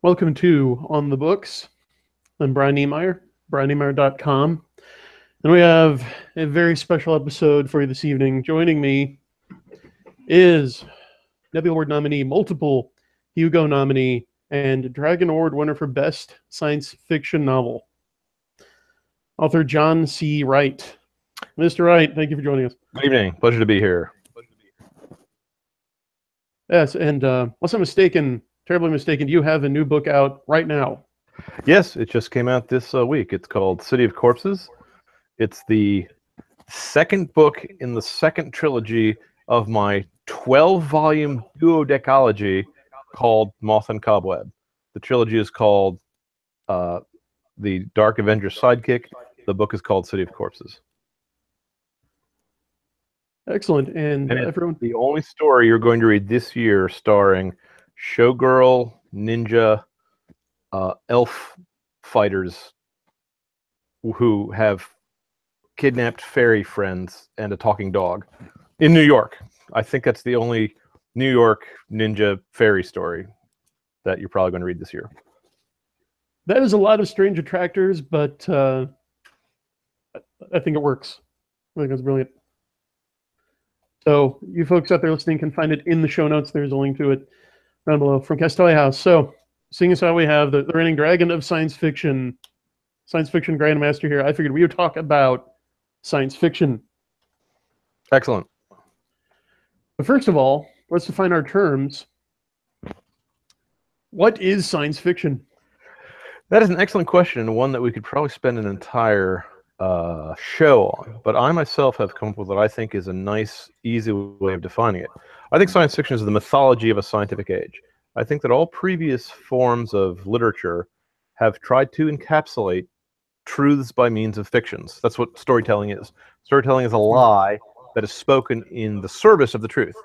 Welcome to On the Books. I'm Brian Niemeier, brianniemeier.com. And we have a very special episode for you this evening. Joining me is Nebula Award nominee, multiple Hugo nominee, and Dragon Award winner for Best Science Fiction Novel, author John C. Wright. Mr. Wright, thank you for joining us. Good evening. Pleasure to be here. Yes, and uh, unless I'm mistaken, terribly mistaken, you have a new book out right now. Yes, it just came out this uh, week. It's called City of Corpses. It's the second book in the second trilogy of my 12 volume duodecology called Moth and Cobweb. The trilogy is called uh, The Dark Avenger Sidekick. The book is called City of Corpses. Excellent. And, And everyone, the only story you're going to read this year starring showgirl, ninja, uh, elf fighters who have kidnapped fairy friends and a talking dog in New York. I think that's the only New York ninja fairy story that you're probably going to read this year. that is a lot of strange attractors, but uh, I- I think it works. I think it's brilliant. So you folks out there listening can find it in the show notes. There's a link to it down below from Castalia House. So seeing as how we have the, the reigning dragon of science fiction, science fiction grandmaster here, I figured we would talk about science fiction. Excellent. But first of all, let's define our terms. What is science fiction? That is an excellent question and one that we could probably spend an entire uh, show on. But I myself have come up with what I think is a nice, easy way of defining it. I think science fiction is the mythology of a scientific age. I think that all previous forms of literature have tried to encapsulate truths by means of fictions. That's what storytelling is. Storytelling is a lie that is spoken in the service of the truth.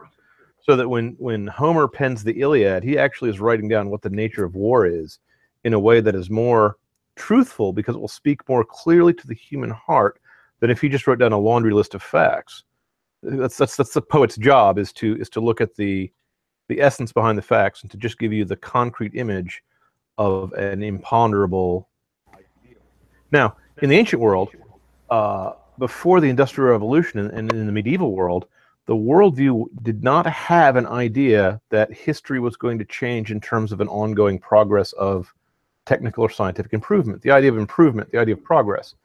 So that when, when Homer pens the Iliad, he actually is writing down what the nature of war is in a way that is more truthful because it will speak more clearly to the human heart than if he just wrote down a laundry list of facts. That's that's that's the poet's job is to is to look at the the essence behind the facts and to just give you the concrete image of an imponderable now in the ancient world uh, before the industrial revolution and, and in the medieval world the worldview did not have an idea that history was going to change in terms of an ongoing progress of technical or scientific improvement. The idea of improvement, the idea of progress,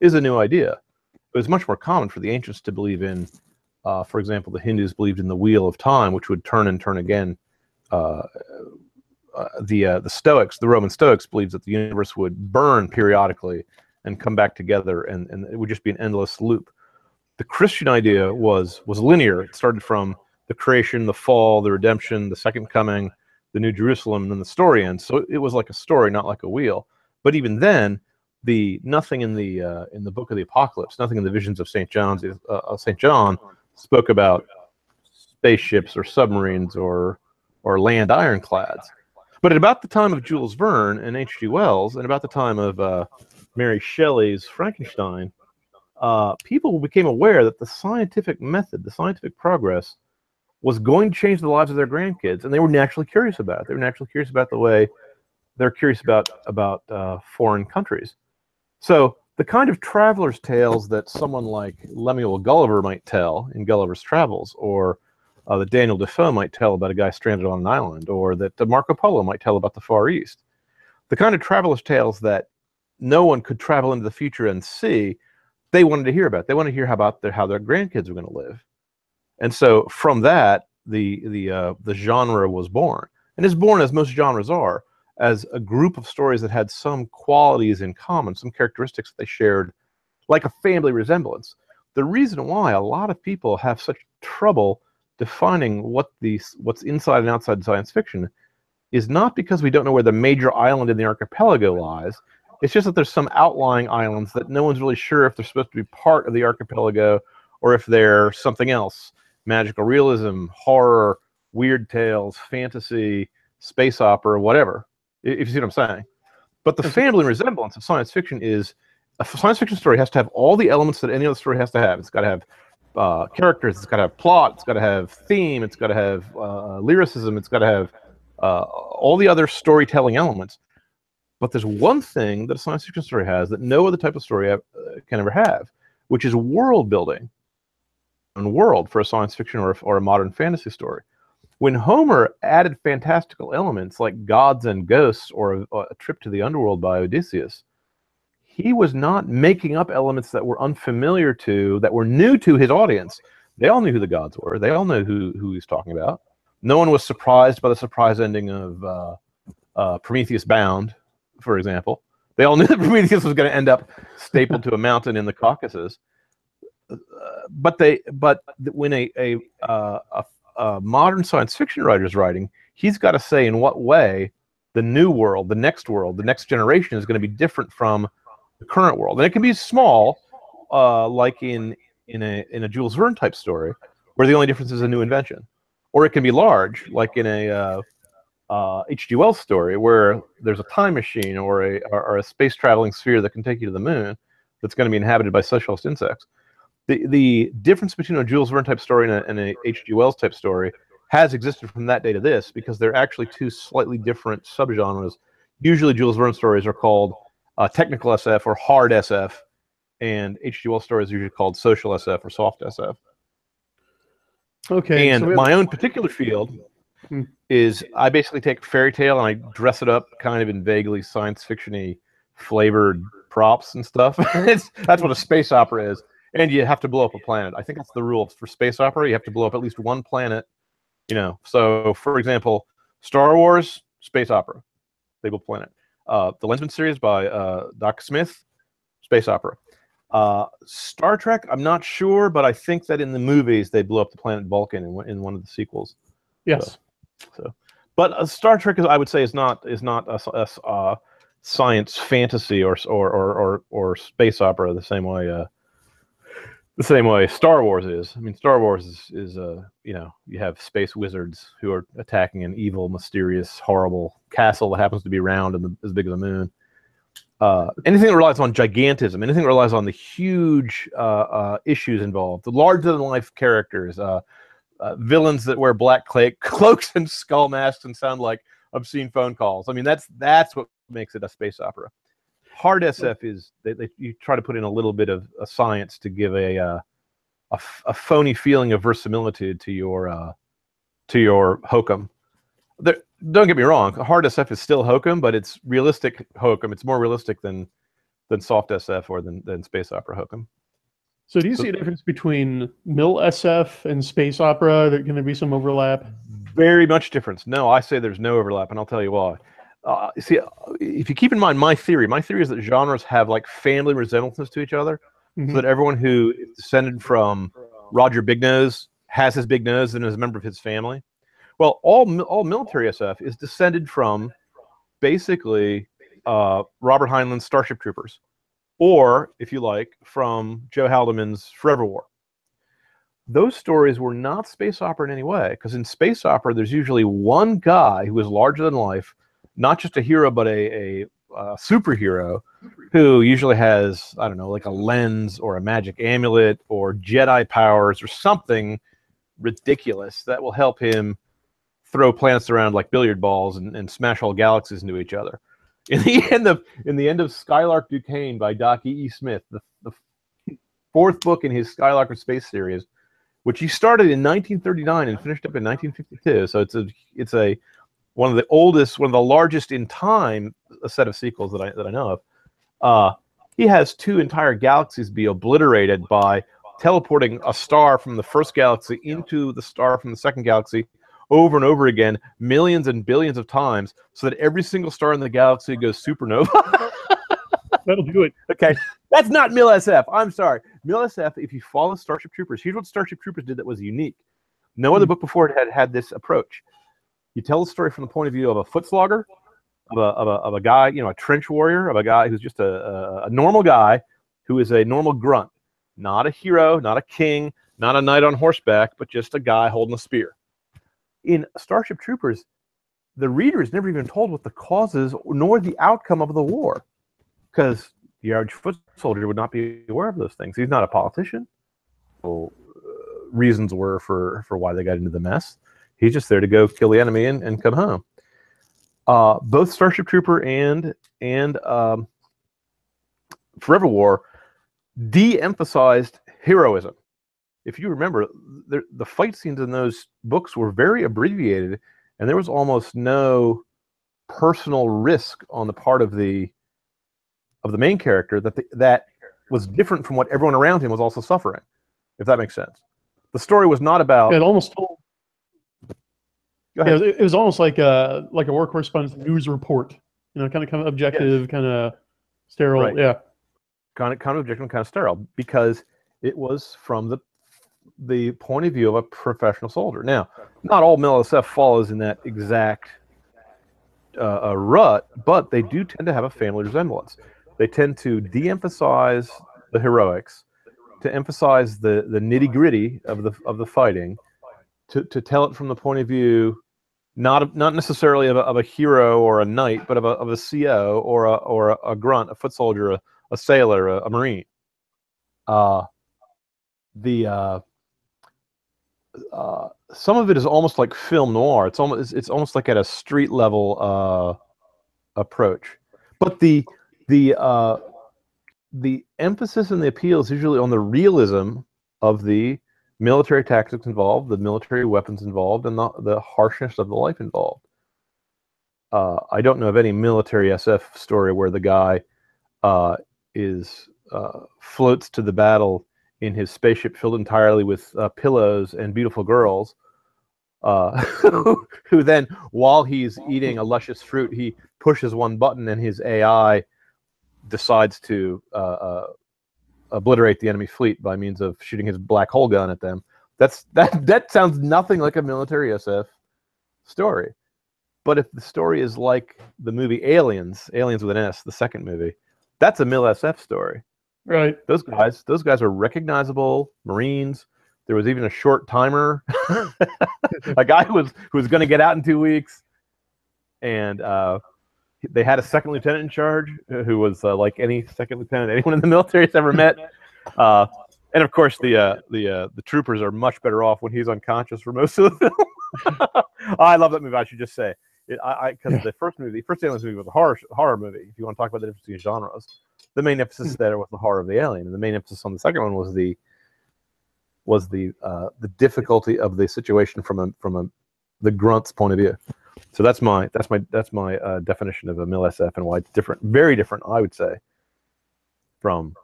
is a new idea. It was much more common for the ancients to believe in, uh, for example, the Hindus believed in the wheel of time, which would turn and turn again. Uh, uh, the uh, the Stoics, the Roman Stoics, believed that the universe would burn periodically and come back together, and, and it would just be an endless loop. The Christian idea was was linear. It started from the creation, the fall, the redemption, the second coming, the New Jerusalem, and then the story ends. So it was like a story, not like a wheel. But even then, the nothing in the uh, in the book of the Apocalypse, nothing in the visions of Saint John's uh, Saint John spoke about spaceships or submarines or or land ironclads. But at about the time of Jules Verne and H.G. Wells, and about the time of uh, Mary Shelley's Frankenstein, uh, people became aware that the scientific method, the scientific progress, was going to change the lives of their grandkids, and they were naturally curious about it. They were naturally curious about the way they're curious about about uh, foreign countries. So the kind of traveler's tales that someone like Lemuel Gulliver might tell in Gulliver's Travels, or uh, that Daniel Defoe might tell about a guy stranded on an island, or that uh, Marco Polo might tell about the Far East, the kind of traveler's tales that no one could travel into the future and see, they wanted to hear about. They wanted to hear about their, how their grandkids were going to live. And so from that, the the uh, the genre was born, and it's born as most genres are, as a group of stories that had some qualities in common, some characteristics that they shared, like a family resemblance. The reason why a lot of people have such trouble defining what the what's inside and outside science fiction is not because we don't know where the major island in the archipelago lies. It's just that there's some outlying islands that no one's really sure if they're supposed to be part of the archipelago or if they're something else magical realism, horror, weird tales, fantasy, space opera, whatever. If you see what I'm saying. But the family resemblance of science fiction is a science fiction story has to have all the elements that any other story has to have. It's got to have uh, characters. It's got to have plot. It's got to have theme. It's got to have uh, lyricism. It's got to have uh, all the other storytelling elements. But there's one thing that a science fiction story has that no other type of story uh, can ever have, which is world building world for a science fiction or, or a modern fantasy story. When Homer added fantastical elements like gods and ghosts or a, a trip to the underworld by Odysseus, he was not making up elements that were unfamiliar to, that were new to his audience. They all knew who the gods were. They all knew who, who he was talking about. No one was surprised by the surprise ending of uh, uh, Prometheus Bound, for example. They all knew that Prometheus was going to end up stapled to a mountain in the Caucasus. But they, but when a a, uh, a a modern science fiction writer is writing, he's got to say in what way the new world, the next world, the next generation is going to be different from the current world. And it can be small, uh, like in in a in a Jules Verne type story, where the only difference is a new invention, or it can be large, like in a uh, uh, H.G. Wells story, where there's a time machine or a or, or a space traveling sphere that can take you to the moon, that's going to be inhabited by socialist insects the the difference between a Jules Verne type story and a, and a H.G. Wells type story has existed from that day to this because they're actually two slightly different subgenres. Usually, Jules Verne stories are called uh, technical SF or hard SF, and H.G. Wells stories are usually called social SF or soft SF. Okay. And so my own particular field Hmm. is I basically take fairy tale and I dress it up kind of in vaguely science fictiony flavored props and stuff. it's, that's what a space opera is. And you have to blow up a planet. I think that's the rule for space opera. You have to blow up at least one planet. You know, so for example, Star Wars space opera, they blow planet. Uh, the Lensman series by uh, Doc Smith, space opera. Uh, Star Trek, I'm not sure, but I think that in the movies they blew up the planet Vulcan in, one- in one of the sequels. yes. So, but uh, Star Trek is, I would say, is not is not a, a science fantasy or, or or or or space opera the same way uh, the same way Star Wars is. I mean, Star Wars is is uh, you know you have space wizards who are attacking an evil, mysterious, horrible castle that happens to be round and the, as big as the moon. Uh, anything that relies on gigantism, anything that relies on the huge uh, uh, issues involved, the larger than life characters, uh, uh, villains that wear black cla- cloaks and skull masks and sound like obscene phone calls. I mean, that's that's what makes it a space opera. Hard SF is they, they, you try to put in a little bit of a science to give a uh, a, f- a phony feeling of verisimilitude to your uh, to your hokum. There, don't get me wrong, hard SF is still hokum, but it's realistic hokum. It's more realistic than than soft SF or than, than space opera hokum. So do you So- see a difference between mil SF and space opera? There going to be some overlap? Very much difference. No, I say there's no overlap, and I'll tell you why. Uh, see, if you keep in mind my theory, my theory is that genres have like family resemblances to each other, Mhm. so that everyone who is descended from Roger Big Nose has his big nose and is a member of his family. Well, all all military SF is descended from basically uh, Robert Heinlein's Starship Troopers, or if you like, from Joe Haldeman's Forever War. Those stories were not space opera in any way, because in space opera, there's usually one guy who is larger than life, not just a hero, but a, a, uh superhero who usually has, I don't know, like a lens or a magic amulet or Jedi powers or something ridiculous that will help him throw planets around like billiard balls and, and smash all galaxies into each other. In the end of in the end of Skylark Duquesne by Doc E. E. Smith, the, the fourth book in his Skylark of Space series, which he started in 1939 and finished up in 1952. So it's a it's a one of the oldest, one of the largest in time, a set of sequels that I that I know of. Uh, he has two entire galaxies be obliterated by teleporting a star from the first galaxy into the star from the second galaxy over and over again, millions and billions of times, so that every single star in the galaxy goes supernova. That'll do it. okay, that's not Mil SF. I'm sorry. Mil SF, if you follow Starship Troopers, here's what Starship Troopers did that was unique. No other Hmm. book before it had had this approach. You tell the story from the point of view of a foot slogger, of a, of a, of a guy, you know, a trench warrior, of a guy who's just a, a, a normal guy who is a normal grunt, not a hero, not a king, not a knight on horseback, but just a guy holding a spear. In Starship Troopers, the reader is never even told what the causes nor the outcome of the war, because the average foot soldier would not be aware of those things. He's not a politician. Well, uh, reasons were for for why they got into the mess. He's just there to go kill the enemy and, and come home. uh, both Starship Trooper and and um, Forever War de-emphasized heroism. If you remember, the, the fight scenes in those books were very abbreviated, and there was almost no personal risk on the part of the of the main character that the, that was different from what everyone around him was also suffering. If that makes sense, the story was not about. It almost. Go Yeah, ahead. it, it was almost like a like a war correspondent news report. You know, kind of kind of objective, kind of sterile. Right. Yeah. kind of kind of objective and kind of sterile because it was from the the point of view of a professional soldier. Now, not all Mil SF follows in that exact uh, uh, rut, but they do tend to have a family resemblance. They tend to de-emphasize the heroics, to emphasize the the nitty gritty of the of the fighting, to to tell it from the point of view. Not, not necessarily of a, of a hero or a knight, but of a, of a CO or a, or a, a grunt, a foot soldier, a, a sailor, a, a marine. Uh, the uh, uh, some of it is almost like film noir. It's almost it's, almost like at a street level uh, approach. But the the uh, the emphasis and the appeal is usually on the realism of the military tactics involved, the military weapons involved, and the, the harshness of the life involved. Uh, I don't know of any military SF story where the guy uh, is uh, floats to the battle in his spaceship filled entirely with uh, pillows and beautiful girls. Uh, who then, while he's eating a luscious fruit, he pushes one button and his AI decides to uh, obliterate the enemy fleet by means of shooting his black hole gun at them. That's that. That sounds nothing like a military SF story. But if the story is like the movie Aliens, Aliens with an S, the second movie, that's a Mil SF story. Right. Those guys, those guys are recognizable Marines. There was even a short timer, a guy who was who was going to get out in two weeks, and uh, they had a second lieutenant in charge uh, who was uh, like any second lieutenant anyone in the military has ever met. Uh, and of course, the uh, the uh, the troopers are much better off when he's unconscious for most of the film. I love that movie. I should just say it. I because Yeah. the first movie, the first Aliens movie was a horror horror movie. If you want to talk about the difference between genres, the main emphasis there was the horror of the alien, and the main emphasis on the second one was the was the uh, the difficulty of the situation from a from a the grunt's point of view. So that's my that's my that's my uh, definition of a mil SF and why it's different, very different, I would say, from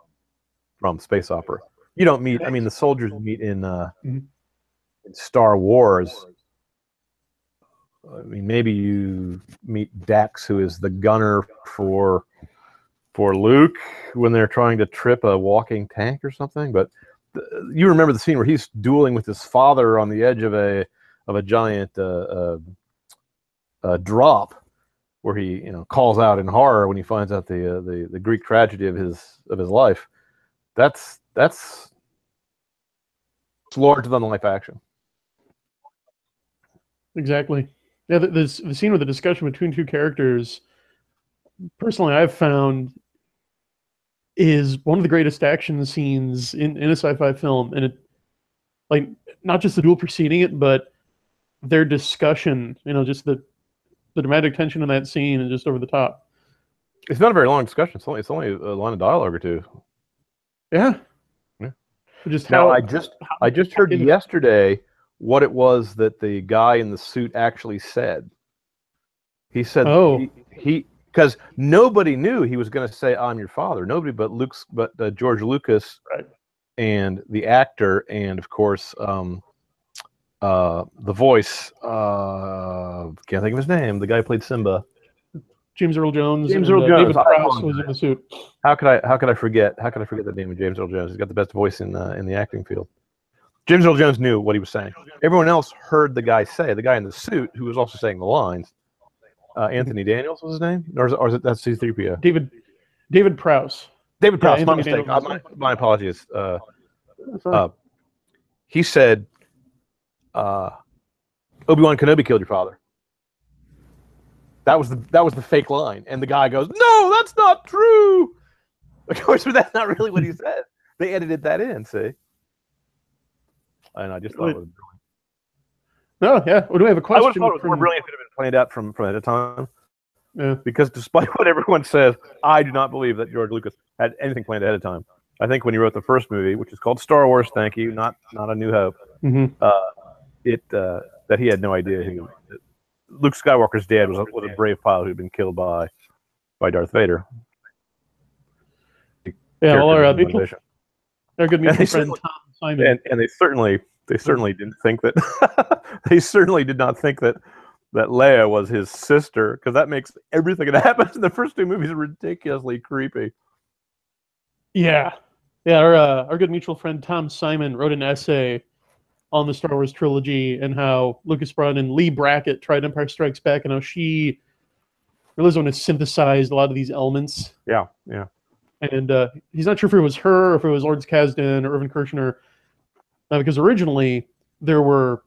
from space opera. You don't meet. I mean, the soldiers meet in uh, Mhm. in Star Wars. I mean, maybe you meet Dak, who is the gunner for for Luke when they're trying to trip a walking tank or something. But th- you remember the scene where he's dueling with his father on the edge of a of a giant uh, uh, uh, drop, where he you know calls out in horror when he finds out the uh, the the Greek tragedy of his of his life. That's that's it's larger than life action. Exactly. Yeah, the, this, the scene with the discussion between two characters, personally, I've found is one of the greatest action scenes in, in a sci-fi film, and it, like, not just the duel preceding it, but their discussion. You know, just the the dramatic tension in that scene is just over the top. It's not a very long discussion. It's only it's only a line of dialogue or two. Yeah. Yeah. Just Now how I just I just heard yesterday what it was that the guy in the suit actually said. He said Oh. he because nobody knew he was going to say I'm your father. Nobody but Luke's but uh, George Lucas Right. and the actor and of course um, uh, the voice uh, can't think of his name. The guy who played Simba. James Earl Jones, James Earl uh, Jones, David Prowse was in the suit. How could I how could I forget how could I forget the name of James Earl Jones? He's got the best voice in uh, in the acting field. James Earl Jones knew what he was saying. Everyone else heard the guy say, the guy in the suit who was also saying the lines. Uh, Anthony Daniels was his name, or is it, or is it that's C-3PO? David David Prowse. David Yeah, Prowse. my Anthony mistake. Uh, my, my apologies. Uh, Uh, he said, uh, "Obi Wan Kenobi killed your father." That was the that was the fake line, and the guy goes, "No, that's not true." Of course, but that's not really what he said. They edited that in. See, and I just thought it was. no, yeah. Well, do we have a I would have question? thought it was more brilliant if it had been pointed out from from at a time. Yeah. Because despite what everyone says, I do not believe that George Lucas had anything planned ahead of time. I think when he wrote the first movie, which is called Star Wars, thank you, not not A New Hope, hmm it uh, that he had no idea who Luke Skywalker's dad was a, was a brave pilot who'd been killed by by Darth Vader. Yeah, well, our, character uh, in mutual, Motivation. our good And they mutual friend certainly- Tom Simon. and and they certainly they certainly didn't think that they certainly did not think that that Leia was his sister because that makes everything that happens in the first two movies ridiculously creepy. Yeah, yeah. Our uh, our good mutual friend Tom Simon wrote an essay on the Star Wars trilogy and how Lucas brought and Leigh Brackett tried Empire Strikes Back and how she really one who synthesized a lot of these elements. Yeah, yeah. And uh, he's not sure if it was her or if it was Lawrence Kasdan or Irvin Kershner, uh, because originally there were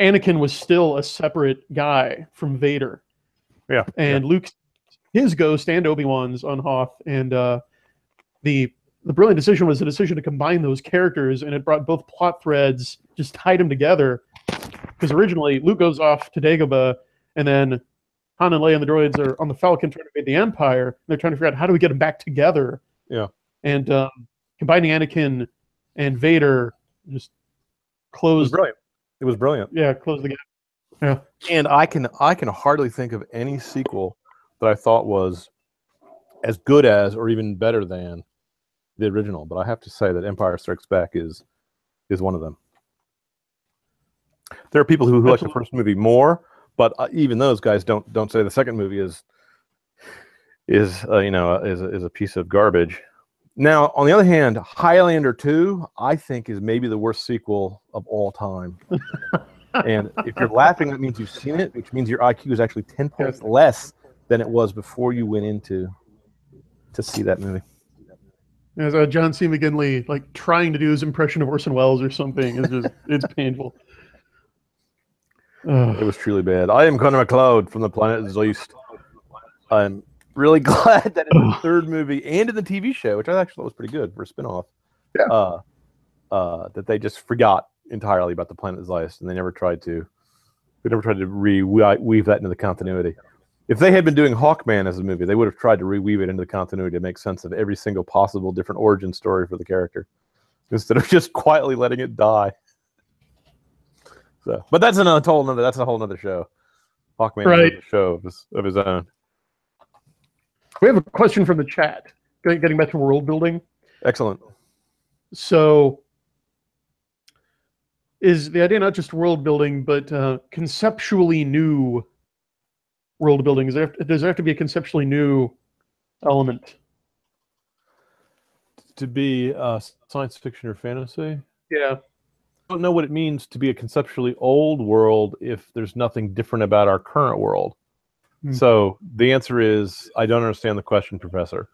Anakin was still a separate guy from Vader. Yeah, and Luke, his ghost and Obi Wan's on Hoth, and uh, the the brilliant decision was the decision to combine those characters, and it brought both plot threads, just tied them together. Because originally Luke goes off to Dagobah, and then Han and Leia and the droids are on the Falcon trying to invade the Empire. And they're trying to figure out how do we get them back together. Yeah. And um, combining Anakin and Vader just It was closed. brilliant. It was brilliant. Yeah, close the gap. Yeah. And I can I can hardly think of any sequel that I thought was as good as or even better than the original. But I have to say that Empire Strikes Back is is one of them. There are people who, who like the first movie more, but uh, even those guys don't don't say the second movie is is uh, you know is is a piece of garbage. Now, on the other hand, Highlander 2, I think, is maybe the worst sequel of all time. and if you're laughing, that means you've seen it, which means your IQ is actually 10 points less than it was before you went into to see that movie. As uh, John C. McGinley, like trying to do his impression of Orson Welles or something, is just it's painful. Ugh. It was truly bad. I am Connor MacLeod from the planet Zeist. I'm really glad that in the third movie and in the TV show, which I actually thought was pretty good for a spinoff, Yeah. uh, uh, that they just forgot entirely about the planet Zeus and they never tried to. They never tried to re weave that into the continuity. If they had been doing Hawkman as a movie, they would have tried to reweave it into the continuity to make sense of every single possible different origin story for the character, instead of just quietly letting it die. So, but that's another whole another that's a whole another show. Hawkman Right. is a show of his of his own. We have a question from the chat. Getting getting back to world building. Excellent. So, is the idea not just world building, but uh, conceptually new world building? Is there, does there have to be a conceptually new element? To be uh, science fiction or fantasy, Yeah. I don't know what it means to be a conceptually old world if there's nothing different about our current world. Hmm. So the answer is I don't understand the question, Professor.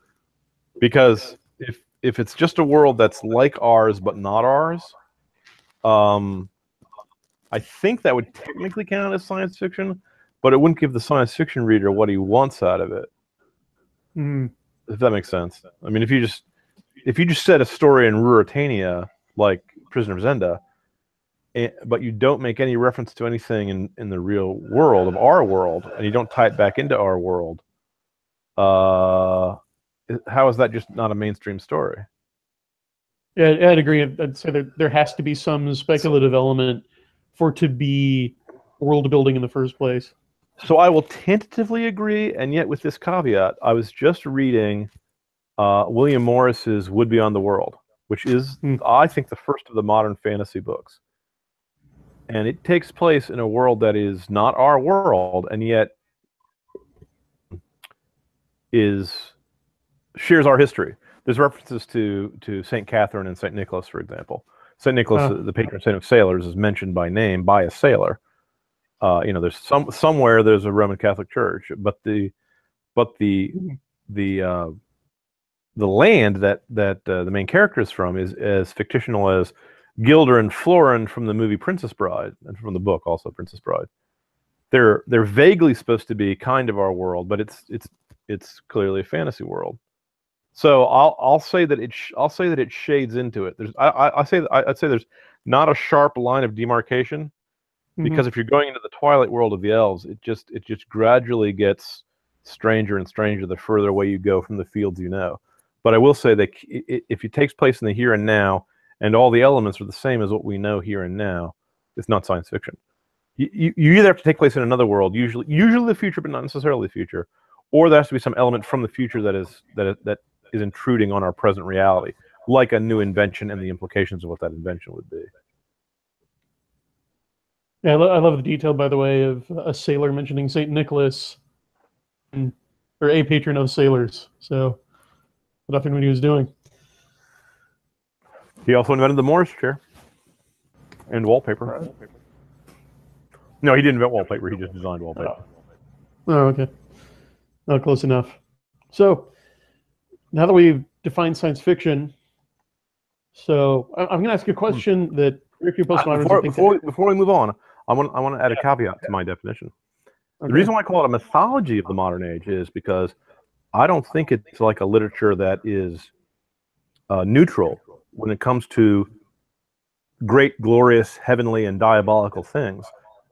Because if if it's just a world that's like ours but not ours, um, I think that would technically count as science fiction, but it wouldn't give the science fiction reader what he wants out of it. Mm. if that makes sense. I mean, if you just if you just set a story in Ruritania like Prisoner of Zenda, eh, but you don't make any reference to anything in in the real world of our world, and you don't tie it back into our world, uh, how is that just not a mainstream story? Yeah, I'd agree. I'd say there, there has to be some speculative element for it to be world building in the first place. So I will tentatively agree, and yet with this caveat, I was just reading uh, William Morris's Wood Beyond the World, which is, Hmm. I think, the first of the modern fantasy books. And it takes place in a world that is not our world, and yet is shares our history. There's references to to Saint Catherine and Saint Nicholas, for example. Saint Nicholas, Oh. the patron saint of sailors, is mentioned by name by a sailor uh, you know there's some somewhere there's a roman catholic church but the but the the uh, the land that that uh, the main character is from is as fictional as guilder and florin from the movie princess bride and from the book also princess bride. They're they're vaguely supposed to be kind of our world but it's it's it's clearly a fantasy world. So i'll i'll say that it sh- i'll say that it shades into it. There's i i, I say I, i'd say there's not a sharp line of demarcation. Because mm-hmm. if you're going into the twilight world of the elves it just it just gradually gets stranger and stranger the further away you go from the fields you know. But i will say that if it takes place in the here and now and all the elements are the same as what we know here and now it's not science fiction. You, you, you either have to take place in another world usually usually the future but not necessarily the future or there has to be some element from the future that is that is, that is intruding on our present reality like a new invention and the implications of what that invention would be Yeah, I, lo- I love the detail, by the way, of a sailor mentioning Saint Nicholas, and, or a patron of sailors. So, nothing what he was doing. He also invented the Morris chair and wallpaper. No, he didn't invent wallpaper. He just designed wallpaper. Oh, okay. Not close enough. So, now that we've defined science fiction, so I- I'm going to ask you a question that very few Uh, before, before, before we move on, I want I want to add a caveat to my definition. The reason why I call it a mythology of the modern age is because I don't think it's like a literature that is uh, neutral when it comes to great, glorious, heavenly, and diabolical things.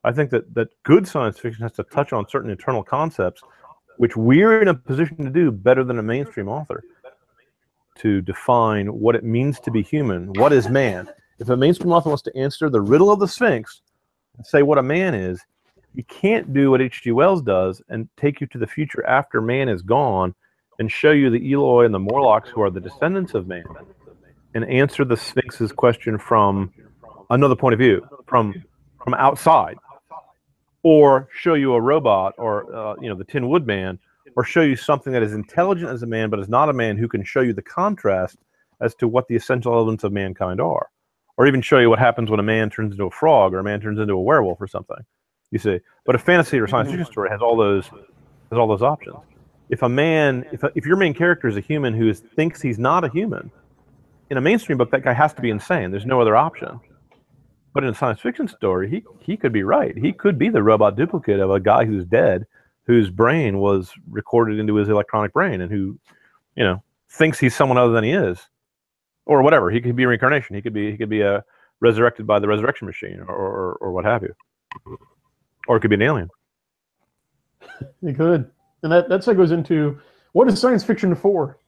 I think that that good science fiction has to touch on certain internal concepts, which we're in a position to do better than a mainstream author. To define what it means to be human, what is man? If a mainstream author wants to answer the riddle of the Sphinx say what a man is, you can't do what H.G. Wells does and take you to the future after man is gone and show you the Eloi and the Morlocks who are the descendants of man and answer the Sphinx's question from another point of view, from from outside, or show you a robot or uh, you know the Tin Woodman, or show you something that is intelligent as a man but is not a man who can show you the contrast as to what the essential elements of mankind are, or even show you what happens when a man turns into a frog or a man turns into a werewolf or something. You see, but a fantasy or science fiction mm-hmm. story has all those has all those options. If a man, if a, if your main character is a human who is, thinks he's not a human, in a mainstream book, that guy has to be insane. There's no other option. But in a science fiction story, he he could be right. He could be the robot duplicate of a guy who's dead, whose brain was recorded into his electronic brain, and who, you know, thinks he's someone other than he is, or whatever. He could be reincarnation. He could be he could be uh, resurrected by the resurrection machine, or, or or what have you, or it could be an alien. It could. And that, that segues into what is science fiction for?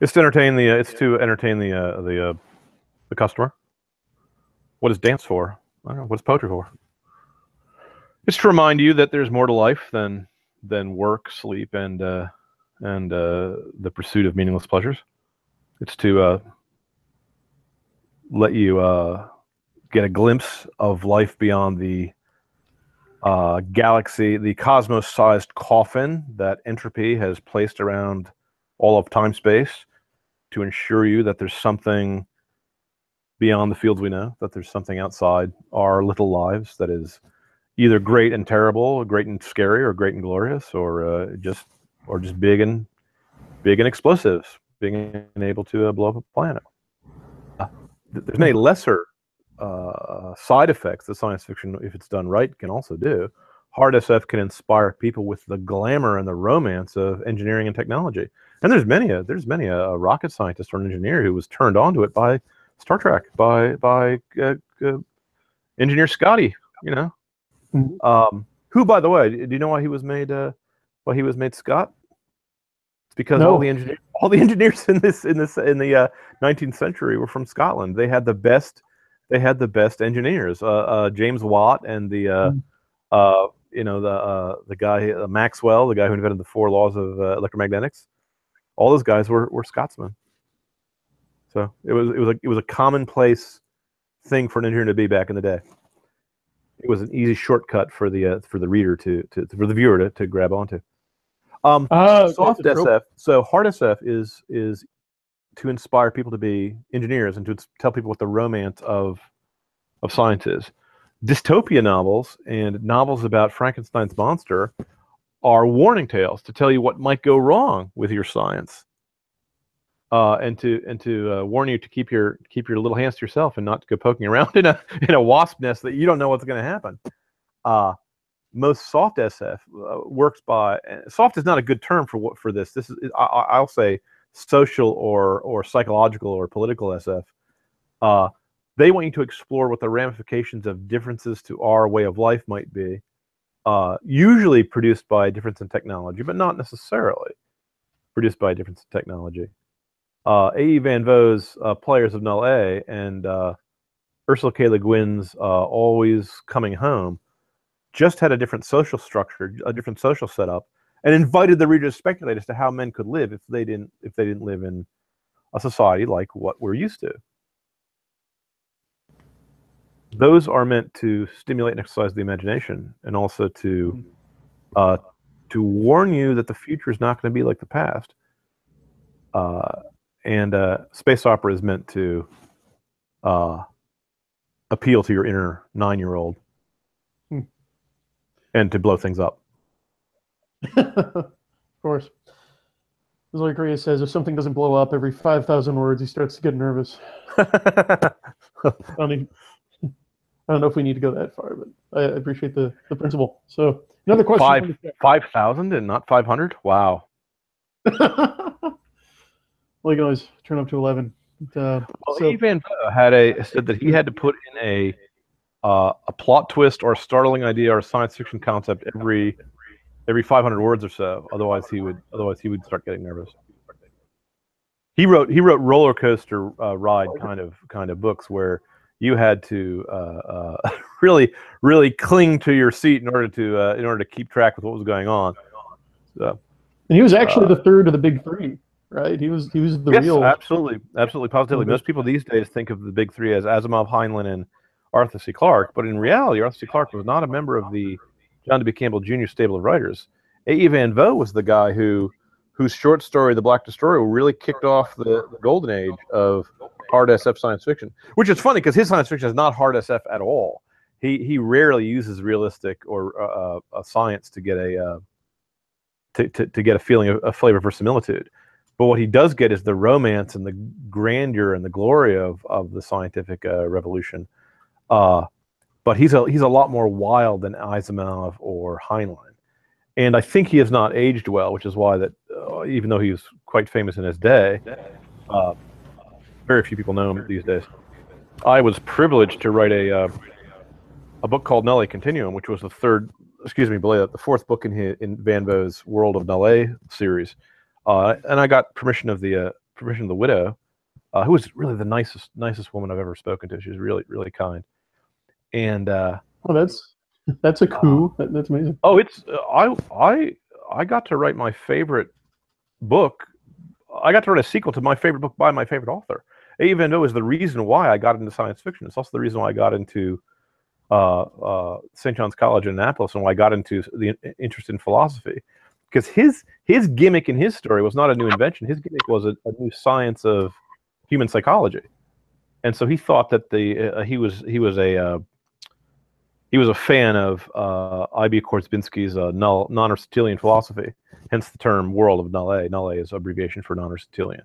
It's to entertain the. Uh, it's to entertain the uh, the uh, the customer. What is dance for? I don't know. What's poetry for? It's to remind you that there's more to life than than work, sleep, and uh, and uh, the pursuit of meaningless pleasures. It's to uh, let you uh, get a glimpse of life beyond the uh, galaxy, the cosmos-sized coffin that entropy has placed around all of time space to ensure you that there's something beyond the fields we know, that there's something outside our little lives that is either great and terrible, great and scary, or great and glorious, or uh, just or just big and big and explosive, being able to uh, blow up a planet. Uh, there's many lesser uh, side effects that science fiction, if it's done right, can also do. Hard SF can inspire people with the glamour and the romance of engineering and technology. And there's many a there's many a, a rocket scientist or an engineer who was turned on to it by Star Trek, by by uh, uh, engineer Scotty. You know, Mhm. um, who by the way, do you know why he was made? Uh, why he was made Scott? It's because all the engineers all the engineers in this in this in the uh, 19th century were from Scotland. They had the best they had the best engineers. Uh, uh, James Watt and the uh, Mm. uh, you know the uh, the guy uh, Maxwell, the guy who invented the four laws of uh, electromagnetics. All those guys were, were Scotsmen. So it was it was a it was a commonplace thing for an engineer to be back in the day. It was an easy shortcut for the uh, for the reader to, to for the viewer to, to grab onto. Um, Ah, soft. SF. So hard SF is is to inspire people to be engineers and to tell people what the romance of of science is. Dystopia novels and novels about Frankenstein's monster are warning tales to tell you what might go wrong with your science, uh, and to and to uh, warn you to keep your keep your little hands to yourself and not to go poking around in a in a wasp nest that you don't know what's going to happen. Uh, most soft SF uh, works by soft is not a good term for what for this. This is I, I- I'll say social or or psychological or political SF. Uh, they want you to explore what the ramifications of differences to our way of life might be, uh, usually produced by a difference in technology, but not necessarily produced by a difference in technology. Uh, A.E. Van Vogt's uh, Players of Null A and uh, Ursula K. Le Guin's uh, Always Coming Home just had a different social structure, a different social setup, and invited the reader to speculate as to how men could live if they didn't if they didn't live in a society like what we're used to. Those are meant to stimulate and exercise the imagination, and also to uh, to warn you that the future is not going to be like the past. Uh, and uh, space opera is meant to uh, appeal to your inner nine-year-old. And to blow things up. of course. As like Rhea says, if something doesn't blow up every 5,000 words, he starts to get nervous. I don't, even- I don't know if we need to go that far, but I appreciate the, the principle. So, another question. Five. Five thousand and not five hundred. Wow. well, you can always turn up to 11. But, uh, Well, so. Van had a said that he had to put in a uh, a plot twist or a startling idea or a science fiction concept every every 500 words or so. Otherwise, he would otherwise he would start getting nervous. He wrote he wrote roller coaster uh, ride kind of kind of books where you had to uh, uh, really really cling to your seat in order to uh, in order to keep track with what was going on. So, and he was actually uh, the third of the big three, right? He was he was the yes, real. absolutely, absolutely, positively. Most people these days think of the big three as Asimov, Heinlein, and Arthur C. Clarke, but in reality, Arthur C. Clarke was not a member of the John W. Campbell Jr. stable of writers. A.E. Van Vogt was the guy who, whose short story, The Black Destroyer, really kicked off the, the golden age of hard SF science fiction. Which is funny because his science fiction is not hard SF at all. He he rarely uses realistic or uh, uh, science to get a uh, to, to, to get a feeling of a flavor of verisimilitude. But what he does get is the romance and the grandeur and the glory of, of the scientific uh, revolution. Uh, but he's a he's a lot more wild than Asimov or Heinlein, and I think he has not aged well, which is why that uh, even though he was quite famous in his day, uh, very few people know him these days. I was privileged to write a uh, a book called Null Continuum, which was the third, excuse me, Belay, the fourth book in his, in Van Vogt's World of Null series, uh, and I got permission of the uh, permission of the widow, uh, who was really the nicest nicest woman I've ever spoken to. She was really really kind, and uh, Oh, that's that's a coup. That, that's amazing. oh, it's uh, I I I got to write my favorite book. I got to write a sequel to my favorite book by my favorite author. Even though is the reason why I got into science fiction. It's also the reason why I got into uh, uh, St. John's College in Annapolis and why I got into the interest in philosophy. Because his his gimmick in his story was not a new invention. His gimmick was a, a new science of human psychology, and so he thought that the uh, he was he was a uh, he was a fan of uh, I.B. Korzybski's uh, null, non-Aristotelian philosophy, hence the term world of null. Null is abbreviation for non-Aristotelian.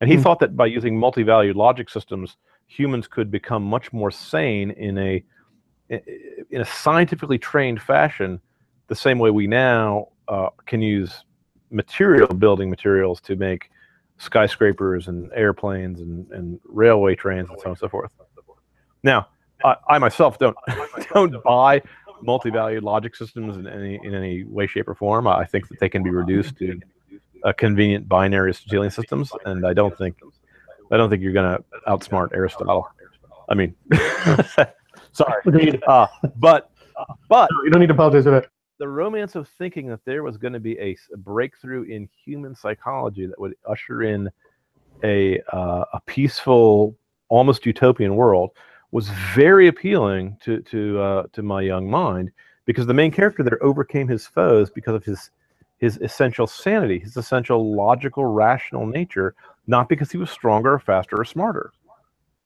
And he Hmm. thought that by using multi-valued logic systems, humans could become much more sane in a in a scientifically trained fashion, the same way we now uh, can use material building materials to make skyscrapers and airplanes and, and railway trains and so on and so forth. Now, I, I myself don't don't buy multi-valued logic systems in any in any way, shape, or form. I think that they can be reduced to uh, convenient binary Aristotelian systems, and I don't think I don't think you're going to outsmart Aristotle. I mean, sorry, uh, but but You don't need to apologize for that. the romance of thinking that there was going to be a breakthrough in human psychology that would usher in a uh, a peaceful, almost utopian world was very appealing to to uh, to my young mind because the main character there overcame his foes because of his his essential sanity, his essential logical, rational nature, not because he was stronger or faster or smarter.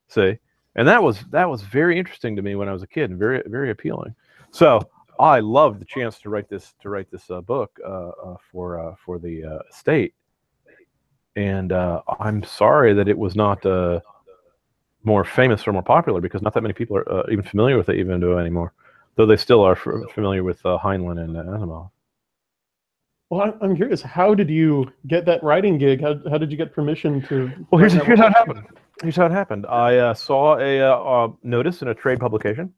See, and that was that was very interesting to me when I was a kid, and very very appealing. So I loved the chance to write this to write this uh, book uh, uh, for uh, for the uh, estate, and uh, I'm sorry that it was not more famous or more popular because not that many people are uh, even familiar with it even though anymore, though they still are f- familiar with uh, Heinlein and uh, Asimov. Well, I'm- I'm curious. How did you get that writing gig? How, how did you get permission to? Well, here's, here's how it happened. Here's how it happened. I uh, saw a uh, uh, notice in a trade publication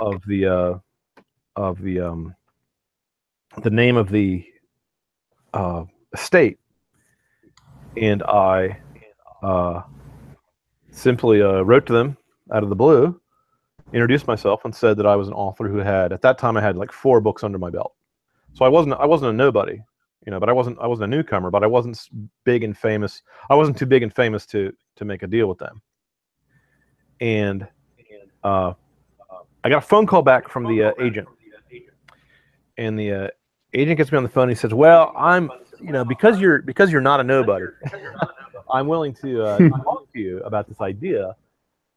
of the uh, of the um, the name of the uh, estate, and I uh, simply uh, wrote to them out of the blue, introduced myself, and said that I was an author who had at that time I had like four books under my belt. So I wasn't I wasn't a nobody, you know, but I wasn't I wasn't a newcomer, but I wasn't big and famous. I wasn't too big and famous to to make a deal with them. And uh, I got a phone call back from the uh, agent, and the uh, agent gets me on the phone. And he says, "Well, I'm, you know, because you're because you're not a nobody, I'm willing to uh, to you about this idea,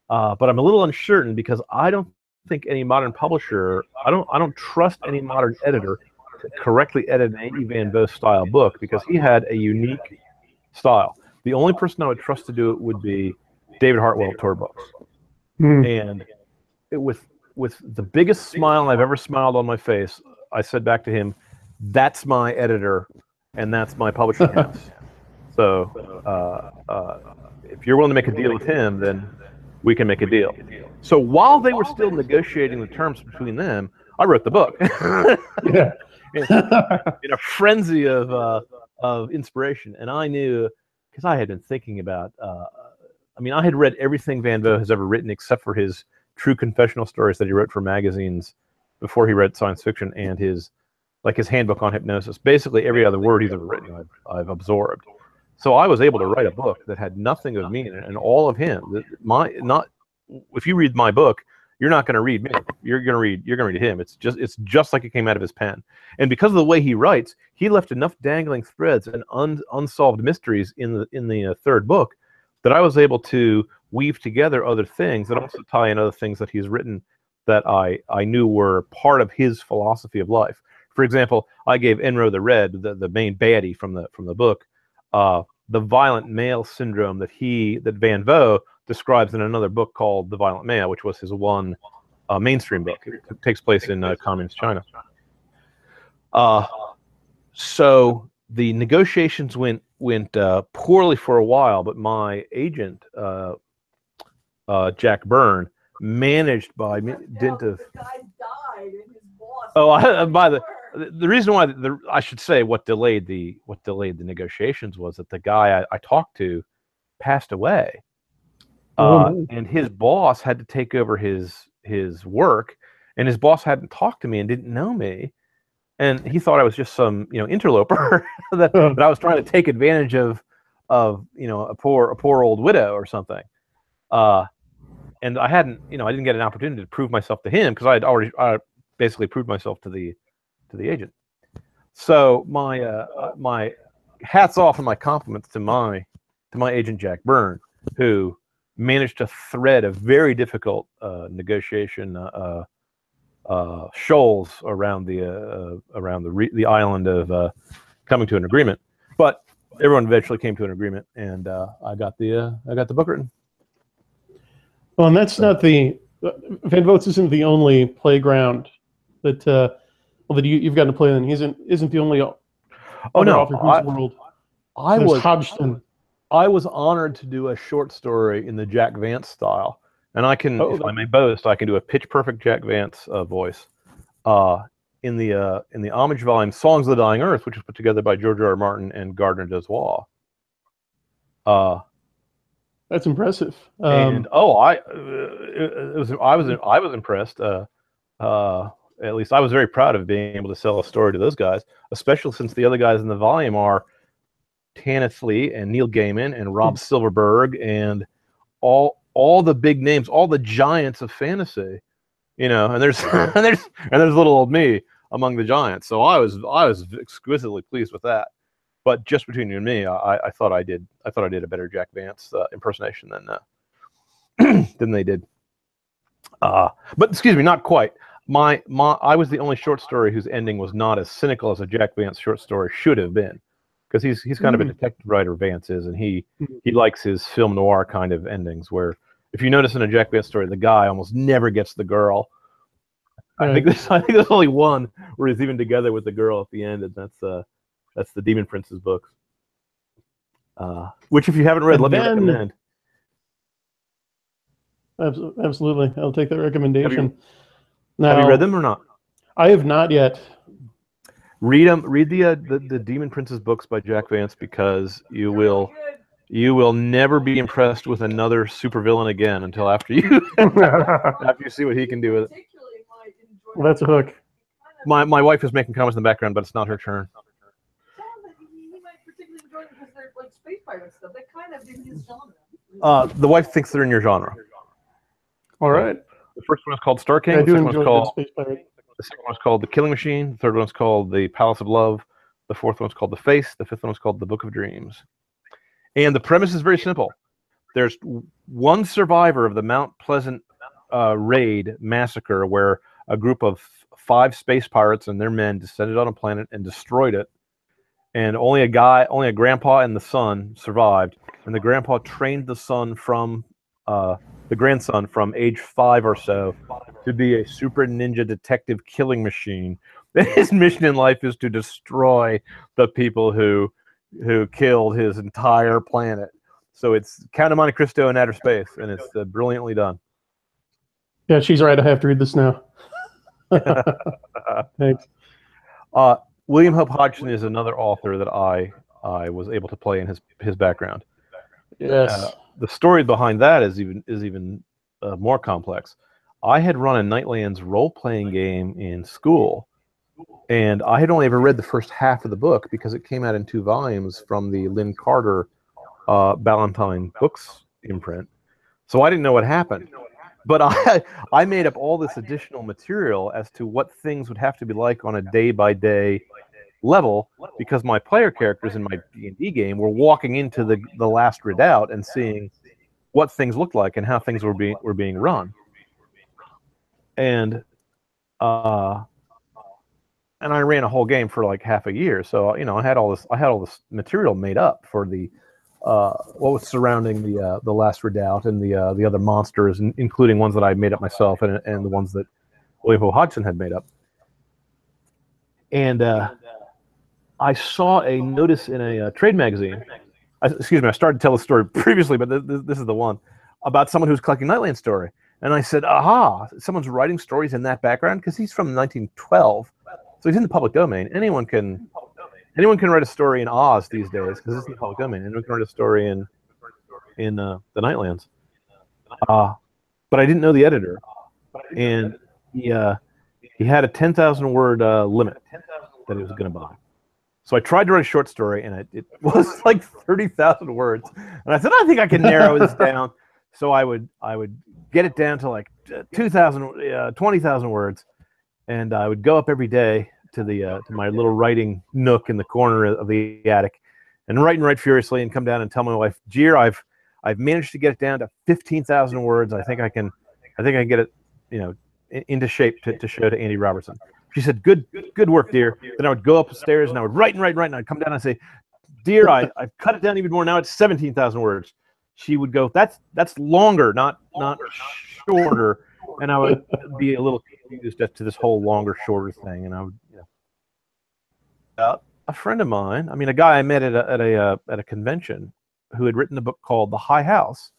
uh, but I'm a little uncertain because I don't think any modern publisher, I don't, I don't trust any modern editor to correctly edit an A.E. Van Vogt style book because he had a unique style. The only person I would trust to do it would be David Hartwell at Tor Books Hmm. and it, with with the biggest smile I've ever smiled on my face, I said back to him, "That's my editor, and that's my publishing house." So, uh, uh, if you're willing to make a deal with him, then we can make a deal. So while they were still negotiating the terms between them, I wrote the book Yeah. in a frenzy of uh, of inspiration, and I knew because I had been thinking about. Uh, I mean, I had read everything Van Vogt has ever written except for his true confessional stories that he wrote for magazines before he read science fiction and his like his handbook on hypnosis. Basically, every other word he's ever written, I've, I've absorbed. So I was able to write a book that had nothing of me in it and all of him. My not if you read my book, you're not going to read me. You're going to read you're going to read him. It's just it's just like it came out of his pen. And because of the way he writes, he left enough dangling threads and un, unsolved mysteries in the in the uh, third book that I was able to weave together other things and also tie in other things that he's written that I I knew were part of his philosophy of life. For example, I gave Enro the Red, the, the main baddie from the from the book, uh, the violent male syndrome that he that Van Vogt describes in another book called The Violent Male, which was his one uh, mainstream book. It t- takes place in uh, communist China. Uh, so the negotiations went went uh, poorly for a while, but my agent uh, uh, Jack Byrne managed by dint of The guy died and his boss. Oh, I- by the-. The, reason why the I should say what delayed the what delayed the negotiations was that the guy I, I talked to passed away, Oh, uh, no. and his boss had to take over his his work, and his boss hadn't talked to me and didn't know me, and he thought I was just some you know interloper that, Oh. that I was trying to take advantage of of you know a poor a poor old widow or something. Uh, and I hadn't, you know, I didn't get an opportunity to prove myself to him because I had already I basically proved myself to the to the agent. So my uh, uh, my hats off and my compliments to my to my agent Jack Byrne, who managed to thread a very difficult uh, negotiation uh, uh, shoals around the uh, around the re- the island of uh, coming to an agreement. But everyone eventually came to an agreement, and I got the I got the book written. Well, and that's not the Van Vogt's isn't the only playground that well that you, you've gotten to play in. He isn't isn't the only Oh no, author I, whose world. I There's was Hodgson. I was honored to do a short story in the Jack Vance style, and I can, Oh, if I may boast, I can do a pitch perfect Jack Vance uh, voice. Uh, in the uh, in the homage volume, "Songs of the Dying Earth," which was put together by George R. R. Martin and Gardner Dozois. Uh, That's impressive. Um, and oh, I uh, it was I was I was impressed. Uh, uh, at least I was very proud of being able to sell a story to those guys, especially since the other guys in the volume are Tanith Lee and Neil Gaiman and Rob Silverberg and all all the big names, all the giants of fantasy. You know, and there's and there's and there's little old me among the giants. So I was I was exquisitely pleased with that. But just between you and me, I, I thought I did I thought I did a better Jack Vance uh, impersonation than uh, than they did. Uh, but excuse me, not quite. My my I was the only short story whose ending was not as cynical as a Jack Vance short story should have been, because he's he's kind of a Mm. detective writer. Vance is, and he Mhm. he likes his film noir kind of endings where if you notice in a Jack Vance story, the guy almost never gets the girl. I think this I think there's only one where he's even together with the girl at the end, and that's uh that's the Demon Prince's books. Uh, which if you haven't read, And let me then- recommend. Absolutely, I'll take that recommendation. Now, Have you read them or not? I have not yet. Read them. Read the, uh, the the Demon Prince's books by Jack Vance because you will you will never be impressed with another supervillain again until after you after you see what he can do with it. Particularly might enjoy Well, that's a hook. My my wife is making comments in the background, but it's not her turn. Tell him that he, he might particularly enjoy them because they're like space pirate stuff. They kind of in his genre. Uh, the wife thinks they're in your genre. All right. The first one is called Star King. I the do enjoy called space pirate. The second one's called The Killing Machine. The third one is called The Palace of Love. The fourth one is called The Face. The fifth one is called The Book of Dreams. And the premise is very simple. There's one survivor of the Mount Pleasant uh, raid massacre where a group of five space pirates and their men descended on a planet and destroyed it. And only a guy, only a grandpa and the son survived. And the grandpa trained the son from uh, the grandson from age five or so to be a super ninja detective killing machine. His mission in life is to destroy the people who who killed his entire planet. So it's Count of Monte Cristo in outer space, and it's uh, brilliantly done. Yeah, she's right. I have to read this now. Thanks. Uh, William Hope Hodgson is another author that I I was able to play in his his background. Yes. Uh, the story behind that is even is even uh, more complex. I had run a Nightlands role playing game in school, and I had only ever read the first half of the book because it came out in two volumes from the Lin Carter uh, Ballantine Books imprint. So I didn't know what happened, but I I made up all this additional material as to what things would have to be like on a day by day level because my player characters in my D&D game were walking into the the last redoubt and seeing what things looked like and how things were being were being run. And uh and I ran a whole game for like half a year. So, you know, I had all this I had all this material made up for the uh, what was surrounding the uh, the last redoubt and the uh, the other monsters, in- including ones that I made up myself and, and the ones that William. Hodgson had made up. And uh, I saw a notice in a uh, trade magazine. I, excuse me, I started to tell the story previously, but th- th- this is the one about someone who's collecting Nightland story. And I said, "Aha! Someone's writing stories in that background because he's from 1912, so he's in the public domain. Anyone can, anyone can write a story in Oz these days because it's in the public domain. Anyone can write a story in, in uh, the Nightlands. Uh, but I didn't know the editor, and he uh, he had a 10,000 word uh, limit that he was going to buy. So I tried to write a short story, and it, it was like 30,000 words. And I said, I think I can narrow this down. So I would I would get it down to like 2,000, uh, 20,000 words, and I would go up every day to the uh, to my little writing nook in the corner of the attic, and write and write furiously, and come down and tell my wife, "Jeer, I've I've managed to get it down to 15,000 words. I think I can I think I can get it, you know, into shape to, to show to Andy Robertson." She said, "Good, good work, dear." Then I would go upstairs and I would write and write and write, and I'd come down and say, "Dear, I I've cut it down even more. Now it's seventeen thousand words." She would go, "That's that's longer, not not shorter," and I would be a little confused as to this whole longer, shorter thing, and I would, you know, uh, a friend of mine, I mean, a guy I met at a at a uh, at a convention, who had written a book called The High House,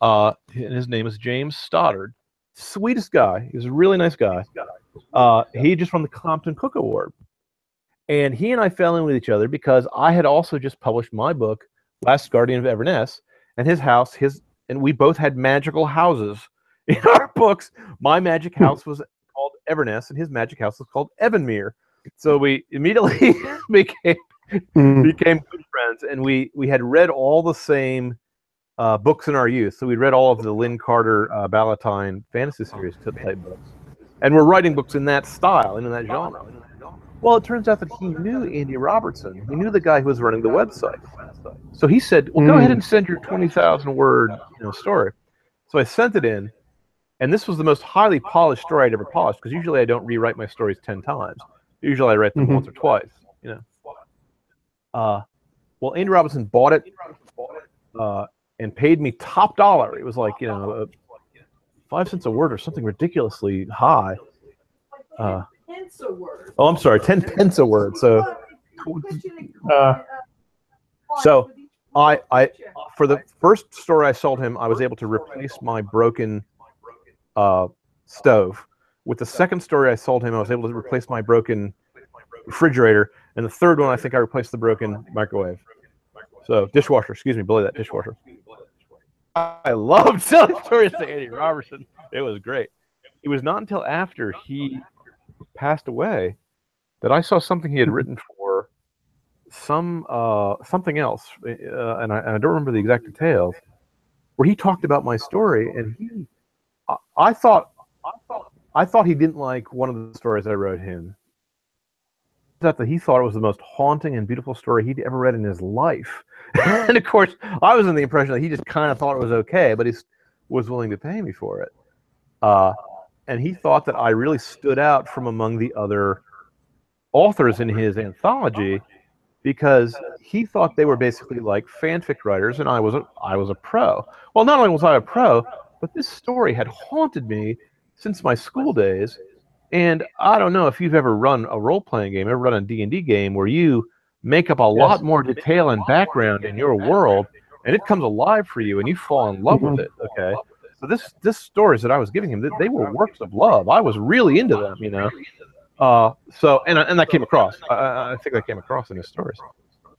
uh, and his name is James Stoddard. Sweetest guy. He was a really nice guy. Uh, he just won the Compton Crook Award. And he and I fell in with each other because I had also just published my book, Last Guardian of Everness, and his house, his and we both had magical houses in our books. My magic house was called Everness, and his magic house was called Evermere. So we immediately became Mm. became good friends, and we we had read all the same uh, books in our youth. So we'd read all of the Lin Carter uh, fantasy series type books, and we're writing books in that style and in that genre. Well, it turns out that he knew Andy Robertson. He knew the guy who was running the website. So he said, "Well, go ahead and send your twenty thousand word you know story." So I sent it in, and this was the most highly polished story I'd ever polished because usually I don't rewrite my stories ten times. Usually I write them Mhm. once or twice. You know. Uh, well, Andy Robinson bought it uh, and paid me top dollar. It was like you know uh, five cents a word or something ridiculously high. Uh, Pence a word. oh, I'm sorry, ten pence a word. So Uh, So, I- I- for the first store I sold him, I was able to replace my broken uh, stove. With the second story I sold him, I was able to replace my broken refrigerator, and the third one, I think I replaced the broken microwave. So dishwasher, excuse me, below that dishwasher. I loved telling stories to Andy Robertson. It was great. It was not until after he passed away that I saw something he had written for some uh, something else, uh, and, I, and I don't remember the exact details, where he talked about my story, and he, I, I thought, I thought, I thought he didn't like one of the stories I wrote him. That he thought it was the most haunting and beautiful story he'd ever read in his life, and of course, I was in the impression that he just kind of thought it was okay, but he was willing to pay me for it. Uh, and he thought that I really stood out from among the other authors in his anthology because he thought they were basically like fanfic writers, and I was a, I was a pro. Well, not only was I a pro, but this story had haunted me since my school days. And I don't know if you've ever run a role playing game, ever run a D and D game where you make up a lot more detail and background in your world, and it comes alive for you, and you fall in love with it. Okay, so this this stories that I was giving him, they, they were works of love. I was really into them, you know. Uh, so and and that came across. I- I, I think that came across in his stories.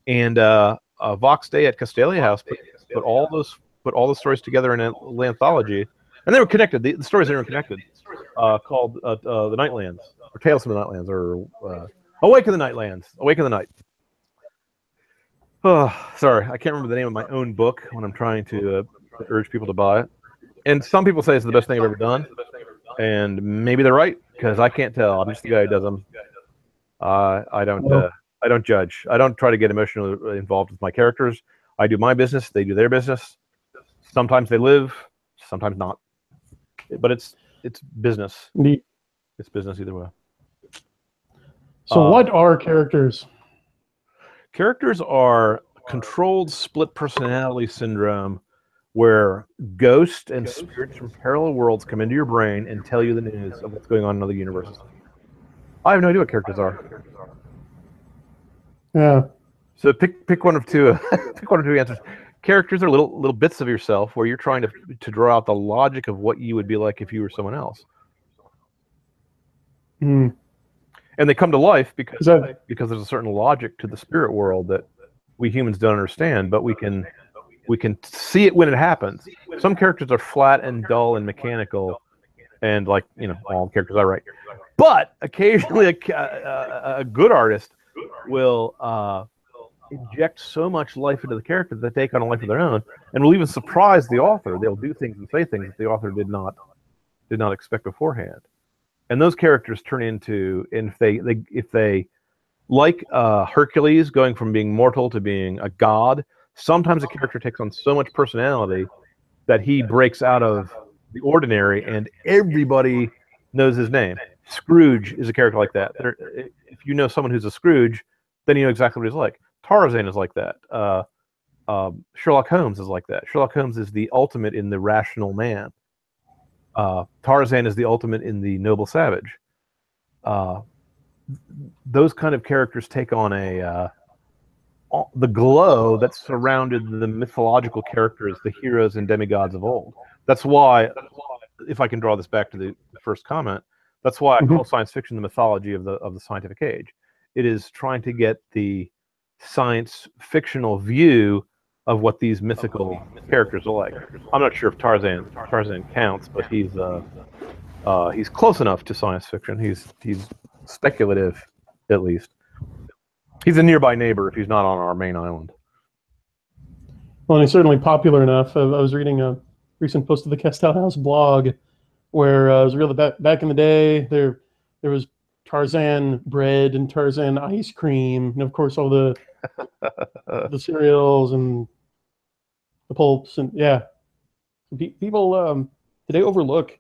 And uh, uh, Vox Day at Castalia House put, put all those put all the stories together in an anthology, and they were connected. The, the stories they were connected, uh, called uh, uh, the Nightlands or Tales from the Nightlands or uh, Awake in the Nightlands, Awake in the Night. Oh, sorry, I can't remember the name of my own book when I'm trying to uh, urge people to buy it. And some people say it's the best thing I've ever done, and maybe they're right because I can't tell. I'm just the guy who does them. Uh, I don't. Uh, I don't judge. I don't try to get emotionally involved with my characters. I do my business. They do their business. Sometimes they live, sometimes not. But it's it's business. neat. It's business either way. So, Uh, what are characters? Characters are controlled split personality syndrome where ghosts and spirits from parallel worlds come into your brain and tell you the news of what's going on in other universes. I have no idea what characters are. Yeah. So pick pick one of two pick one of two answers. Characters are little little bits of yourself where you're trying to to draw out the logic of what you would be like if you were someone else. Hmm. And they come to life because that because there's a certain logic to the spirit world that we humans don't understand, but we can we can see it when it happens. Some characters are flat and dull and mechanical, and like you know all characters I write. But occasionally, a, a, a good artist will uh, inject so much life into the character that they take on a life of their own, and will even surprise the author. They'll do things and say things that the author did not did not expect beforehand. And those characters turn into and if they, they if they like uh, hercules going from being mortal to being a god sometimes a character takes on so much personality that he breaks out of the ordinary and everybody knows his name. Scrooge is a character like that. If you know someone who's a scrooge then you know exactly what he's like tarzan is like that uh, um, sherlock holmes is like that sherlock holmes is the ultimate in the rational man uh, Tarzan is the ultimate in the noble savage. Uh, those kind of characters take on a uh, the glow that surrounded the mythological characters, the heroes and demigods of old. That's why, if I can draw this back to the the first comment, that's why I call science fiction the mythology of the of the scientific age. It is trying to get the science fictional view of what these mythical characters are like. I'm not sure if Tarzan Tarzan counts, but he's uh, uh, he's close enough to science fiction. He's he's speculative, at least. He's a nearby neighbor if he's not on our main island. Well, and he's certainly popular enough. I, I was reading a recent post of the Castalia House blog where uh, it was really back, back in the day. There, there was Tarzan bread and Tarzan ice cream, and of course all the the cereals and the pulps, and yeah, people um, today overlook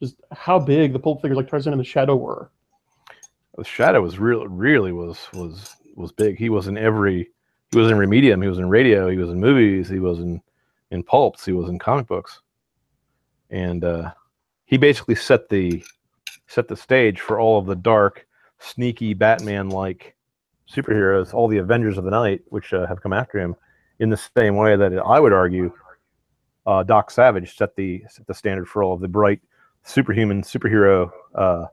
just how big the pulp figures like Tarzan and the Shadow were. The Shadow was really really was was was big. He was in every he was in Remedium, he was in radio, he was in movies, he was in in pulps, he was in comic books. And uh he basically set the set the stage for all of the dark, sneaky Batman-like superheroes, all the Avengers of the Night, which uh, have come after him, in the same way that I would argue uh, Doc Savage set the set the standard for all of the bright, superhuman, superhero, uh,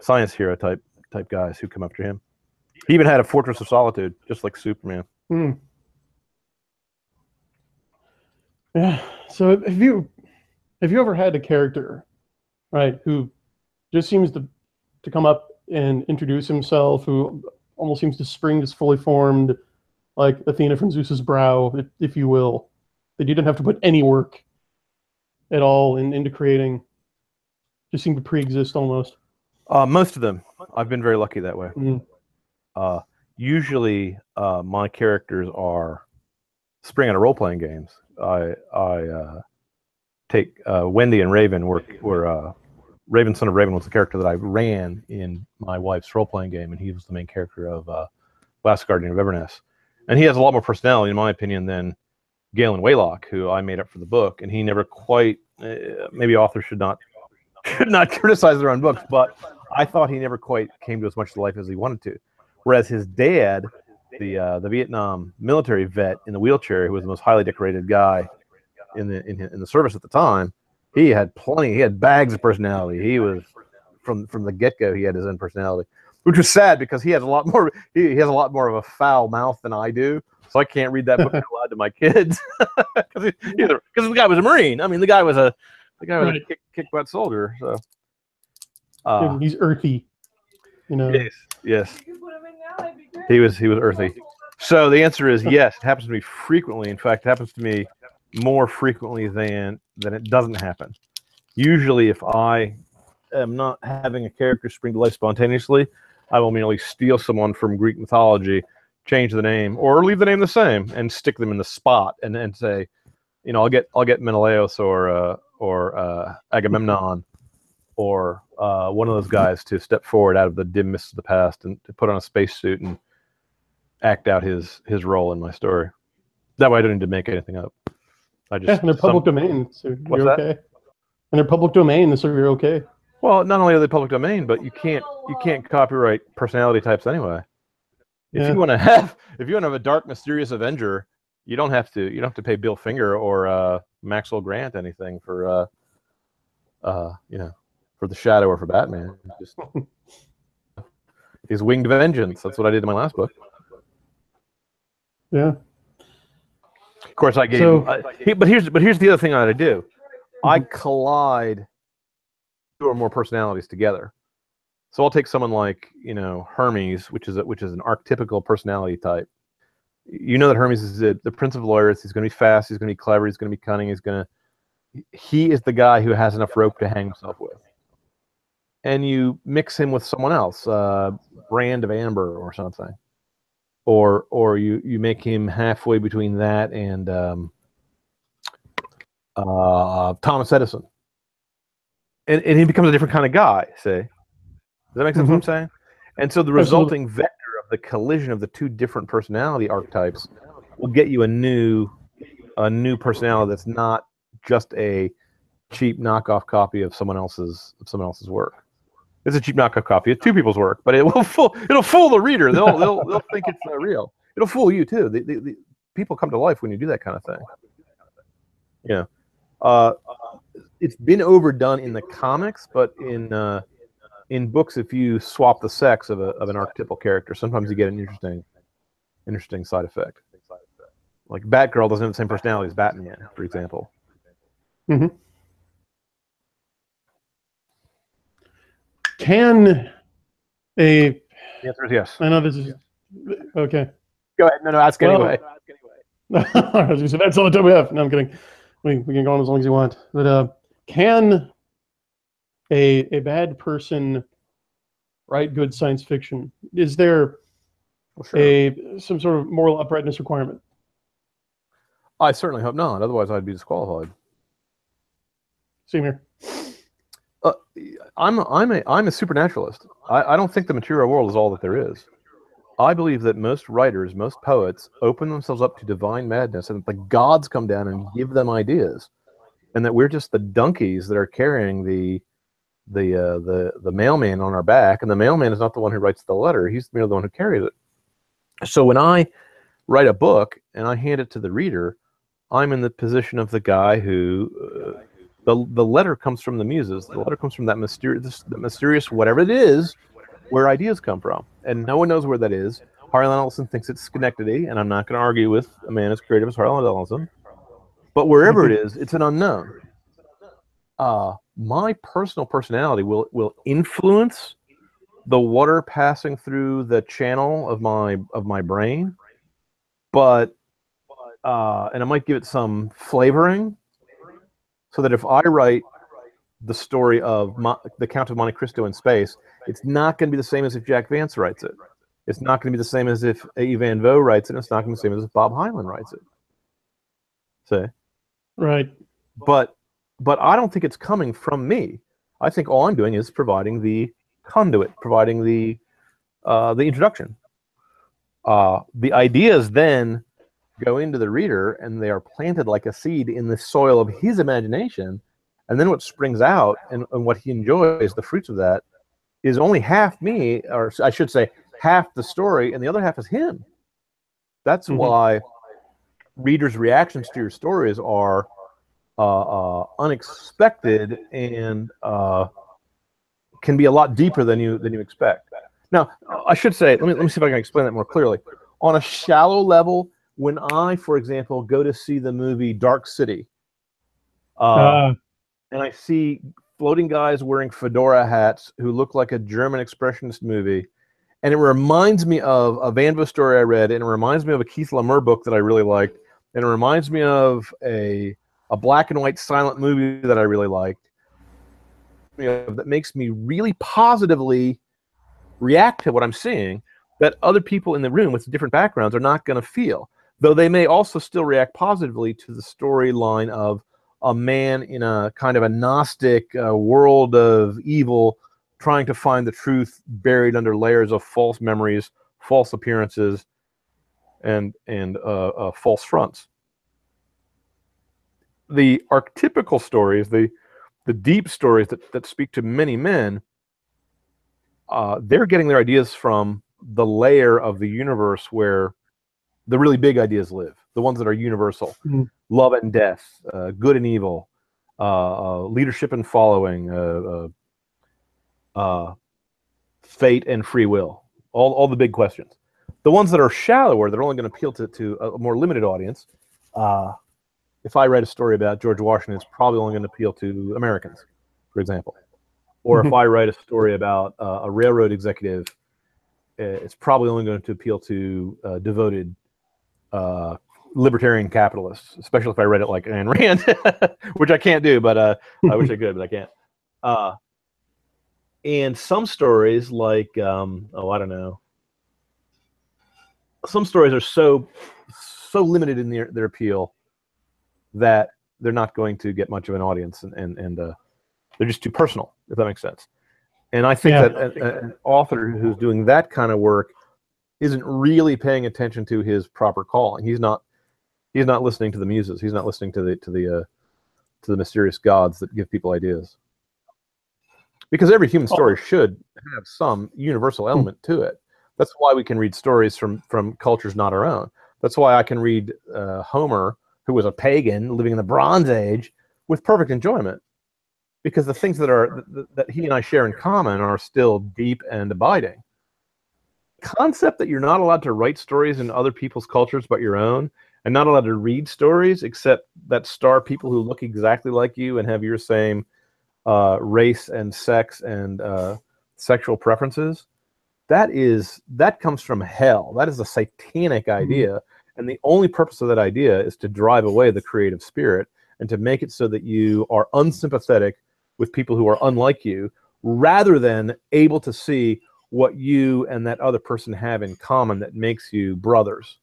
science hero type type guys who come after him. He even had a Fortress of Solitude, just like Superman. Hmm. Yeah. So have you have you ever had a character, right, who just seems to to come up and introduce himself, who almost seems to spring this fully formed, like Athena from Zeus's brow, if, if you will, that you didn't have to put any work at all in, into creating, just seem to pre-exist almost. Uh, most of them, I've been very lucky that way. Mhm. Uh, usually, uh, my characters are spring out of role playing games. I I uh, take uh, Wendy and Raven were were uh, Raven son of Raven was the character that I ran in my wife's role playing game, and he was the main character of uh, Last Guardian of Everness. And he has a lot more personality, in my opinion, than Galen Waylock, who I made up for the book. And he never quite uh, maybe authors should not should not criticize their own books, but I thought he never quite came to as much life as he wanted to. Whereas his dad, the uh, the Vietnam military vet in the wheelchair, who was the most highly decorated guy in the in, in the service at the time, he had plenty. He had bags of personality. He was from from the get go. He had his own personality, which was sad because he has a lot more. He, he has a lot more of a foul mouth than I do. So I can't read that book aloud to my kids because because the guy was a marine. I mean, the guy was a the guy was a kick, kick butt soldier. So uh, He's earthy, you know. yes, yes. You can put him in now, that'd be great. He was he was earthy. So the answer is yes. It happens to me frequently. In fact, it happens to me more frequently than than it doesn't happen. Usually, if I am not having a character spring to life spontaneously, I will merely steal someone from Greek mythology, change the name, or leave the name the same, and stick them in the spot, and and say, you know, I'll get I'll get Menelaus or uh, or uh, Agamemnon or uh, one of those guys to step forward out of the dim mists of the past and to put on a spacesuit and act out his his role in my story. That way, I don't need to make anything up. I Yeah, just and they're some- public domain, so you're that? okay. And they're public domain, so you're okay. well, not only are they public domain, but you can't you can't copyright personality types anyway. If Yeah. you want to have if you want to have a dark, mysterious Avenger, you don't have to you don't have to pay Bill Finger or uh, Maxwell Grant anything for uh, uh, you know for the Shadow or for Batman. Just his winged vengeance. That's what I did in my last book. Yeah. Of course, I gave. So- I- but here's but here's the other thing I gotta do. I collide two or more personalities together. So I'll take someone like you know Hermes, which is a, which is an archetypical personality type. You know that Hermes is the, the prince of lawyers. He's going to be fast. He's going to be clever. He's going to be cunning. He's going to. He is the guy who has enough rope to hang himself with. And you mix him with someone else, uh, brand of amber or something or or you you make him halfway between that and um, uh, Thomas Edison, and and he becomes a different kind of guy. See, does that make sense? What I'm saying? And so the Absolutely. resulting vector of the collision of the two different personality archetypes will get you a new a new personality that's not just a cheap knockoff copy of someone else's of someone else's work. It's a cheap knockoff copy It's two people's work, but it will fool it'll fool the reader. They'll they'll, they'll think it's uh, real. It'll fool you too. The, the, the people come to life when you do that kind of thing. Yeah, uh, it's been overdone in the comics, but in uh, in books, if you swap the sex of a of an archetypal character, sometimes you get an interesting interesting side effect. Like Batgirl doesn't have the same personality as Batman, for example. Can a The answer is yes. I know this is okay. Go ahead. No, no, ask Well, anyway. I was gonna that's all the time we have. No, I'm kidding. We, we can go on as long as you want. But uh, can a a bad person write good science fiction? Is there Well, sure. a some sort of moral uprightness requirement? I certainly hope not. Otherwise, I'd be disqualified. Same here. Uh, I'm I'm a I'm a supernaturalist. I, I don't think the material world is all that there is. I believe that most writers, most poets, open themselves up to divine madness, and that the gods come down and give them ideas, and that we're just the donkeys that are carrying the the uh, the the mailman on our back, and the mailman is not the one who writes the letter; he's merely the one who carries it. So when I write a book and I hand it to the reader, I'm in the position of the guy who uh, the the letter comes from the muses. The letter comes from that mysterious, mysterious whatever it is, where ideas come from, and no one knows where that is. Harlan Ellison thinks it's Schenectady, and I'm not going to argue with a man as creative as Harlan Ellison. But wherever it is, it's an unknown. Uh, my personal personality will will influence the water passing through the channel of my of my brain, but uh, and I might give it some flavoring, so that if I write the story of Mo- the Count of Monte Cristo in space, it's not going to be the same as if Jack Vance writes it. It's not going to be the same as if A. Van Vogt writes it. It's not going to be the same as if Bob Heinlein writes it. See, Right. but but I don't think it's coming from me. I think all I'm doing is providing the conduit, providing the uh, the introduction. Uh, the ideas then go into the reader, and they are planted like a seed in the soil of his imagination. And then what springs out, and, and what he enjoys, the fruits of that, is only half me, or I should say, half the story, and the other half is him. That's Mhm. why readers' reactions to your stories are uh, uh, unexpected and uh, can be a lot deeper than you than you expect. Now, I should say, let me let me see if I can explain that more clearly. On a shallow level, when I, for example, go to see the movie Dark City, uh, Uh, and I see floating guys wearing fedora hats who look like a German expressionist movie. And it reminds me of a Van Vogt story I read, and it reminds me of a Keith Laumer book that I really liked, and it reminds me of a a black and white silent movie that I really liked. You know, that makes me really positively react to what I'm seeing that other people in the room with different backgrounds are not going to feel. Though they may also still react positively to the storyline of a man in a kind of a Gnostic uh, world of evil trying to find the truth buried under layers of false memories, false appearances, and and uh, uh, false fronts. The archetypical stories, the the deep stories that, that speak to many men, uh, they're getting their ideas from the layer of the universe where the really big ideas live, the ones that are universal, Mhm. love and death, uh, good and evil, uh, uh, leadership and following, uh, uh, uh, fate and free will, all, all the big questions. The ones that are shallower, they're only going to appeal to, to a more limited audience. Uh, if I write a story about George Washington, it's probably only going to appeal to Americans, for example. Or if I write a story about uh, a railroad executive, it's probably only going to appeal to uh, devoted uh, libertarian capitalists, especially if I read it like Ayn Rand, which I can't do, but uh, I wish I could, but I can't. Uh, and some stories, like um, oh, I don't know, some stories are so so limited in their, their appeal that they're not going to get much of an audience, and and, and uh, they're just too personal, if that makes sense. And I think Yeah. that a- a- an author who's doing that kind of work isn't really paying attention to his proper calling. He's not he's not listening to the muses. He's not listening to the to the uh, to the mysterious gods that give people ideas. Because every human story should have some universal element to it. That's why we can read stories from from cultures not our own. That's why I can read uh, Homer, who was a pagan living in the Bronze Age, with perfect enjoyment, because the things that are that, that he and I share in common are still deep and abiding concept that you're not allowed to write stories in other people's cultures but your own and not allowed to read stories except that star people who look exactly like you and have your same uh, race and sex and uh, sexual preferences that is that comes from hell. That is a satanic idea and the only purpose of that idea is to drive away the creative spirit and to make it so that you are unsympathetic with people who are unlike you rather than able to see what you and that other person have in common that makes you brothers.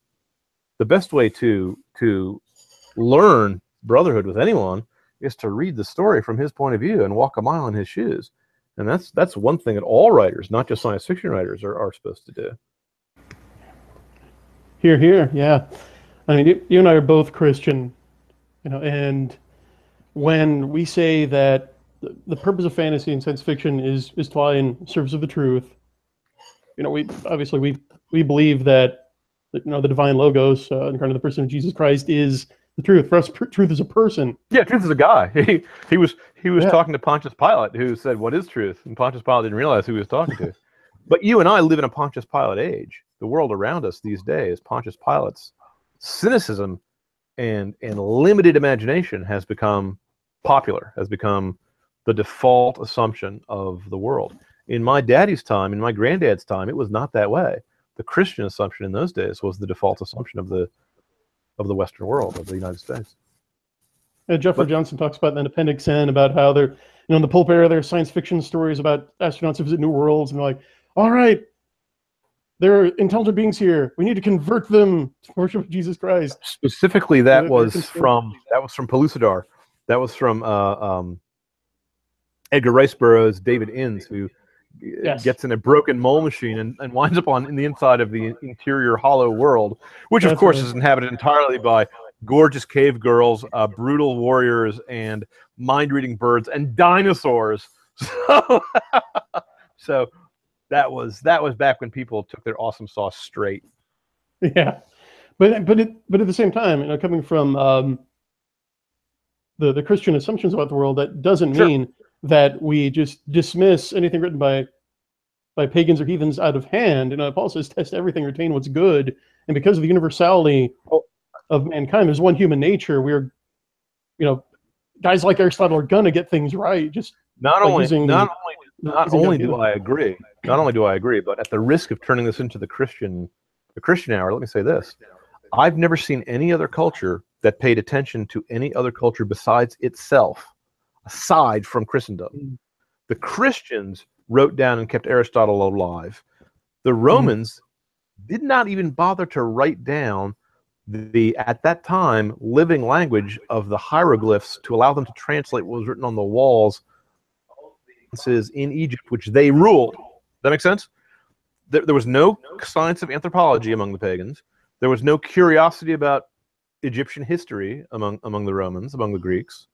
The best way to to learn brotherhood with anyone is to read the story from his point of view and walk a mile in his shoes. And that's that's one thing that all writers, not just science fiction writers, are, are supposed to do. Here, here, yeah. I mean, you, you and I are both Christian, you know, and when we say that the, the purpose of fantasy and science fiction is is to lie in service of the truth. You know, we obviously we we believe that, that you know the divine logos uh, incarnate the person of Jesus Christ is the truth. For us, pr- truth is a person. Yeah, truth is a guy. He he was he was Yeah. talking to Pontius Pilate, who said, "What is truth?" And Pontius Pilate didn't realize who he was talking to. but you and I live in a Pontius Pilate age. The world around us these days, Pontius Pilate's cynicism and and limited imagination has become popular, has become the default assumption of the world. In my daddy's time, in my granddad's time, it was not that way. The Christian assumption in those days was the default assumption of the of the Western world, of the United States. Uh, Jeffro But- Johnson talks about in Appendix N about how they're, you know, in the pulp era, there's science fiction stories about astronauts who visit new worlds, and they're like, all right, there are intelligent beings here. We need to convert them to worship Jesus Christ. specifically that They're- they're was from that was from Pellucidar. That was from uh, um, Edgar Rice Burroughs' David Innes, who Yes. gets in a broken mole machine and, and winds up on in the inside of the interior hollow world, which of course is inhabited entirely by gorgeous cave girls, uh, brutal warriors, and mind-reading birds and dinosaurs. So, so that was that was back when people took their awesome sauce straight. Yeah, but but it, but at the same time, you know, coming from um, the the Christian assumptions about the world, that doesn't Sure. mean that we just dismiss anything written by by pagans or heathens out of hand. You know, Paul says, "Test everything, retain what's good," and because of the universality Oh. of mankind, there's one human nature. We're, you know, guys like Aristotle are gonna get things right. Just Not only using- not only not only do. I agree, not only do I agree, but at the risk of turning this into the Christian, the Christian hour, let me say this: I've never seen any other culture that paid attention to any other culture besides itself, aside from Christendom. Mm. The Christians wrote down and kept Aristotle alive. The Romans did not even bother to write down the at that time living language of the hieroglyphs to allow them to translate what was written on the walls is in Egypt, which they ruled. That makes sense? There, there was no science of anthropology among the pagans. There was no curiosity about Egyptian history among among the Romans, among the Greeks.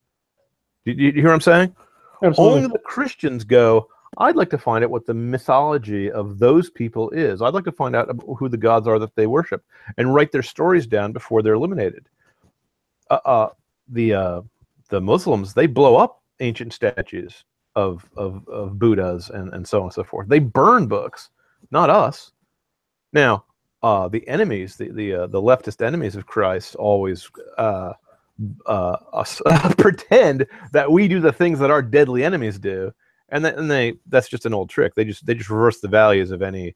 Do you, hear what I'm saying? absolutely. Only the Christians go, I'd like to find out what the mythology of those people is. I'd like to find out who the gods are that they worship and write their stories down before they're eliminated. Uh, uh, the uh, the Muslims they blow up ancient statues of of, of Buddhas and, and so on and so forth. They burn books, not us. Now, uh, the enemies, the the uh, the leftist enemies of Christ, always uh, pretend that we do the things that our deadly enemies do, and then and they that's just an old trick. They just they just reverse the values of any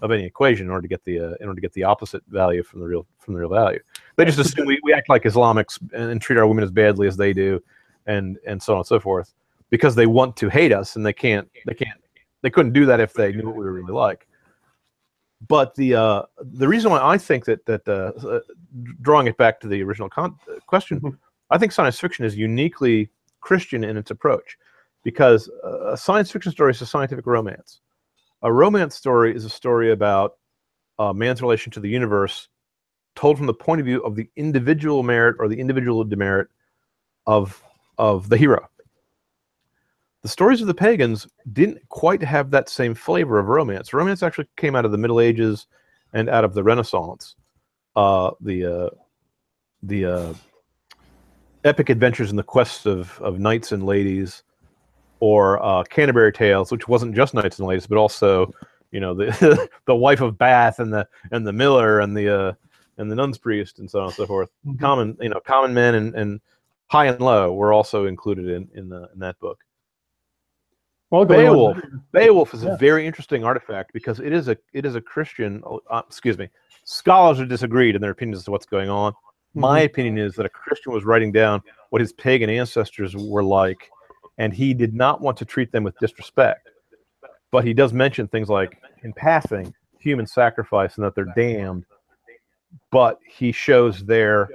of any equation in order to get the uh, in order to get the opposite value from the real from the real value. They just assume we, we act like Islamics and, and treat our women as badly as they do, and and so on and so forth, because they want to hate us and they can't they can't they couldn't do that if they knew what we were really like. But the uh, the reason why I think that that uh, uh, drawing it back to the original con- uh, question, Mhm. I think science fiction is uniquely Christian in its approach, because uh, a science fiction story is a scientific romance. A romance story is a story about uh, man's relation to the universe, told from the point of view of the individual merit or the individual demerit of of the hero. The stories of the pagans didn't quite have that same flavor of romance. Romance actually came out of the Middle Ages and out of the Renaissance. Uh, the uh, the uh, epic adventures and the quests of, of knights and ladies, or uh, Canterbury Tales, which wasn't just knights and ladies, but also you know the the wife of Bath and the and the miller and the uh, and the nun's priest and so on and so forth. Mhm. Common you know common men and, and high and low were also included in in, the, in that book. Well, I'll go in Beowulf. Beowulf is Yeah. a very interesting artifact because it is a it is a Christian. Uh, excuse me. Scholars are disagreed in their opinions as to what's going on. My opinion is that a Christian was writing down what his pagan ancestors were like, and he did not want to treat them with disrespect. But he does mention things like, in passing, human sacrifice and that they're damned. But he shows their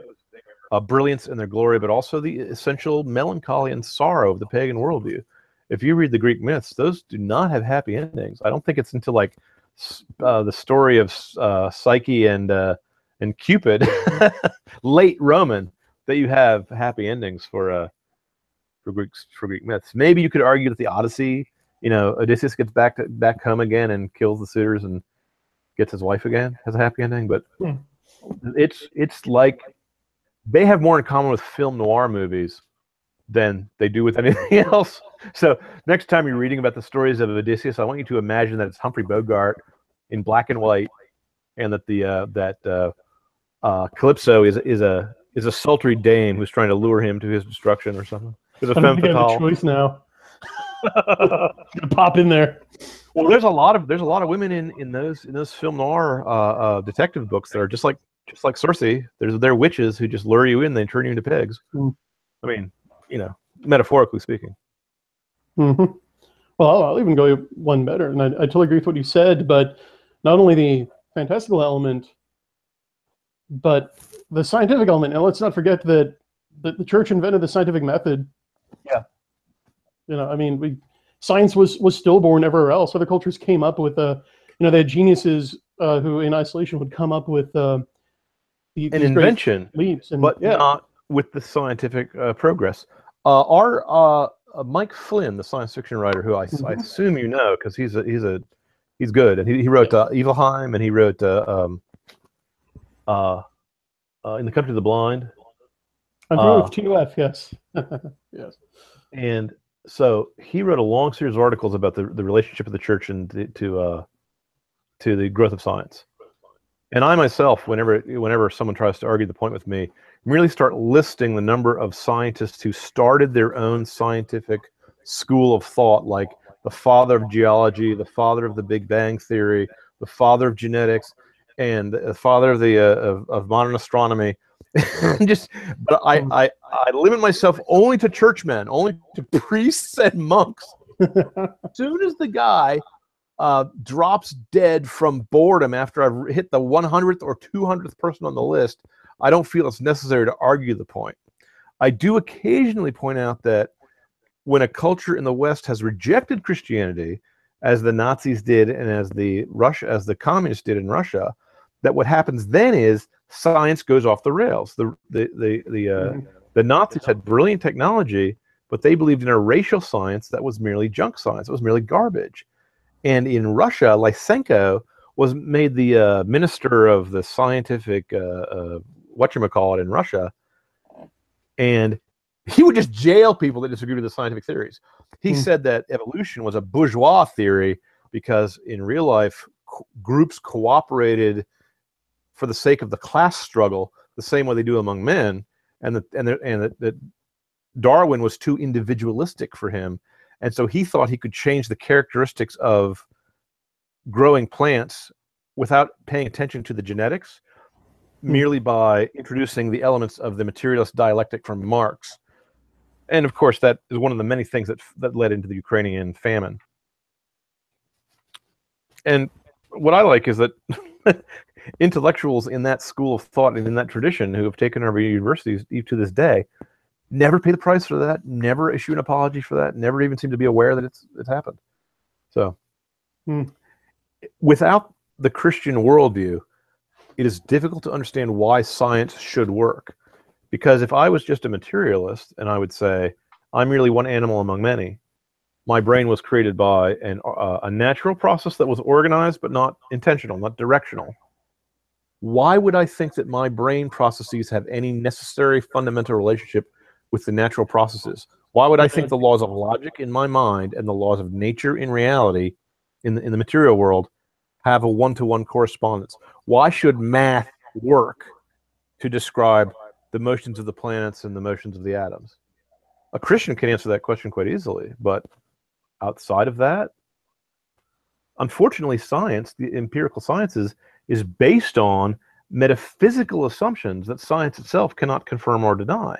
uh, brilliance and their glory, but also the essential melancholy and sorrow of the pagan worldview. If you read the Greek myths, those do not have happy endings. I don't think it's until like uh, the story of uh, Psyche and uh, and Cupid, late Roman, that you have happy endings for uh, for Greek for Greek myths. Maybe you could argue that the Odyssey, you know, Odysseus gets back to, back home again and kills the suitors and gets his wife again, has a happy ending. But Hmm. it's it's like they have more in common with film noir movies than they do with anything else. So next time you're reading about the stories of Odysseus, I want you to imagine that it's Humphrey Bogart in black and white, and that the uh, that uh, uh, Calypso is is a is a sultry dame who's trying to lure him to his destruction or something. There's a I femme have a fatale. choice now. Gonna pop in there. Well, there's a lot of there's a lot of women in in those in those film noir uh, uh, detective books that are just like just like Circe. There's they're witches who just lure you in, they turn you into pigs. Hmm. I mean, you know, metaphorically speaking. hmm Well, I'll, I'll even go one better, and I, I totally agree with what you said. But not only the fantastical element, but the scientific element. And let's not forget that the, the church invented the scientific method. Yeah. You know, I mean, we science was was stillborn everywhere else. Other cultures came up with uh, you know, they had geniuses uh, who, in isolation, would come up with uh, the, An invention, leaps. And but yeah, not with the scientific uh, progress. Uh, our uh, uh, Mike Flynn, the science fiction writer, who I, I Mhm. assume you know because he's a he's a he's good, and he, he wrote uh, Eifelheim, and he wrote uh, um, uh, uh, in the Country of the Blind. I'm familiar uh, with TUF. Yes. yes. and so he wrote a long series of articles about the, the relationship of the church and to to, uh, to the growth of science. And I myself, whenever whenever someone tries to argue the point with me, merely start listing the number of scientists who started their own scientific school of thought, like the father of geology, the father of the Big Bang theory, the father of genetics, and the father of the uh, of, of modern astronomy. Just, but I, I I limit myself only to churchmen, only to priests and monks. As soon as the guy uh, drops dead from boredom after I've hit the 100th or 200th person on the list, I don't feel it's necessary to argue the point. I do occasionally point out that when a culture in the West has rejected Christianity, as the Nazis did and as the Russia as the communists did in Russia, that what happens then is science goes off the rails. The the the the uh, Mhm. the Nazis had brilliant technology, but they believed in a racial science that was merely junk science. It was merely garbage. And in Russia, Lysenko was made the uh, minister of the scientific uh, uh, whatchamacallit in Russia, and he would just jail people that disagreed with the scientific theories. He Hmm. said that evolution was a bourgeois theory because in real life, co- groups cooperated for the sake of the class struggle the same way they do among men, and that and that and that Darwin was too individualistic for him, and so he thought he could change the characteristics of growing plants without paying attention to the genetics, Hmm. merely by introducing the elements of the materialist dialectic from Marx. And of course, that is one of the many things that that led into the Ukrainian famine. And what I like is that intellectuals in that school of thought and in that tradition who have taken over universities even to this day never pay the price for that, never issue an apology for that, never even seem to be aware that it's it's happened. So, Hmm. without the Christian worldview, it is difficult to understand why science should work. Because if I was just a materialist and I would say I'm merely one animal among many, my brain was created by an, uh, a natural process that was organized but not intentional, not directional. Why would I think that my brain processes have any necessary fundamental relationship with the natural processes? Why would I think the laws of logic in my mind and the laws of nature in reality, in the, in the material world, have a one to one correspondence? Why should math work to describe the motions of the planets and the motions of the atoms? A Christian can answer that question quite easily, but outside of that, unfortunately, science, the empirical sciences, is based on metaphysical assumptions that science itself cannot confirm or deny.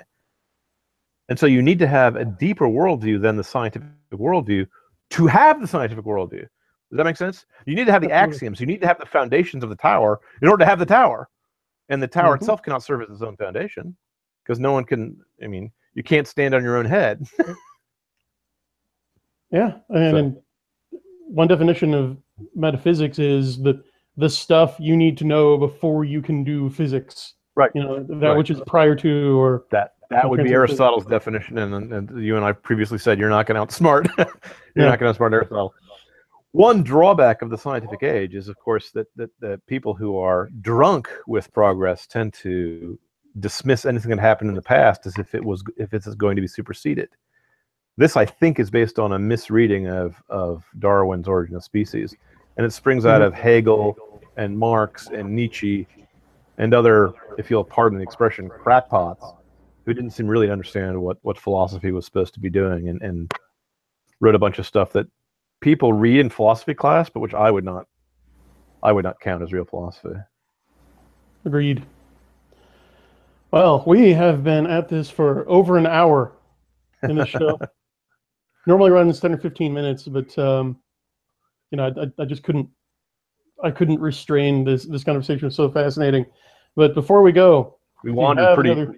And so you need to have a deeper worldview than the scientific worldview to have the scientific worldview. Does that make sense? You need to have the axioms. You need to have the foundations of the tower in order to have the tower. And the tower Mhm. itself cannot serve as its own foundation because no one can, I mean, you can't stand on your own head. Yeah, and, So- and one definition of metaphysics is the the stuff you need to know before you can do physics. Right. You know that Right. which is prior to or that That would be Aristotle's definition, and, and you and I previously said you're not going to outsmart. you're Yeah. not going to outsmart Aristotle. One drawback of the scientific age is, of course, that, that that people who are drunk with progress tend to dismiss anything that happened in the past as if it was if it's going to be superseded. This, I think, is based on a misreading of of Darwin's Origin of Species, and it springs out Mhm. of Hegel and Marx and Nietzsche and other, if you'll pardon the expression, crackpots who didn't seem really to understand what, what philosophy was supposed to be doing and, and wrote a bunch of stuff that people read in philosophy class, but which I would not I would not count as real philosophy. Agreed. Well, we have been at this for over an hour in this show. Normally runs 10 or 15 minutes, but um, you know, I, I, I just couldn't I couldn't restrain this this conversation was so fascinating. But before we go, We wandered pretty another-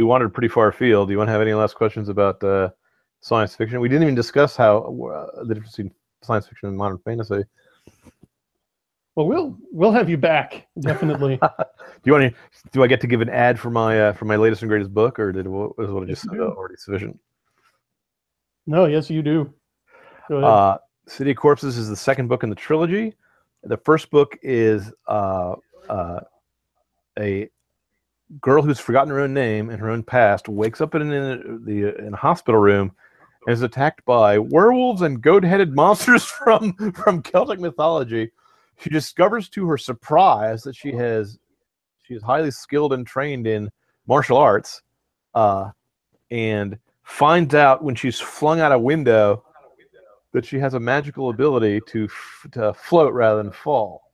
we wandered pretty far afield. Do you want to have any last questions about uh, science fiction? We didn't even discuss how uh, the difference between science fiction and modern fantasy. well, we'll we'll have you back definitely. Do you want to? Do I get to give an ad for my uh, for my latest and greatest book, or did what was what I just said already sufficient? no, yes, you do. Go ahead. Uh, City of Corpses is the second book in the trilogy. The first book is uh, uh, a girl who's forgotten her own name and her own past wakes up in, the in a hospital room and is attacked by werewolves and goat-headed monsters from from Celtic mythology. She discovers to her surprise that she has she is highly skilled and trained in martial arts, uh, and finds out when she's flung out a window that she has a magical ability to to float rather than fall.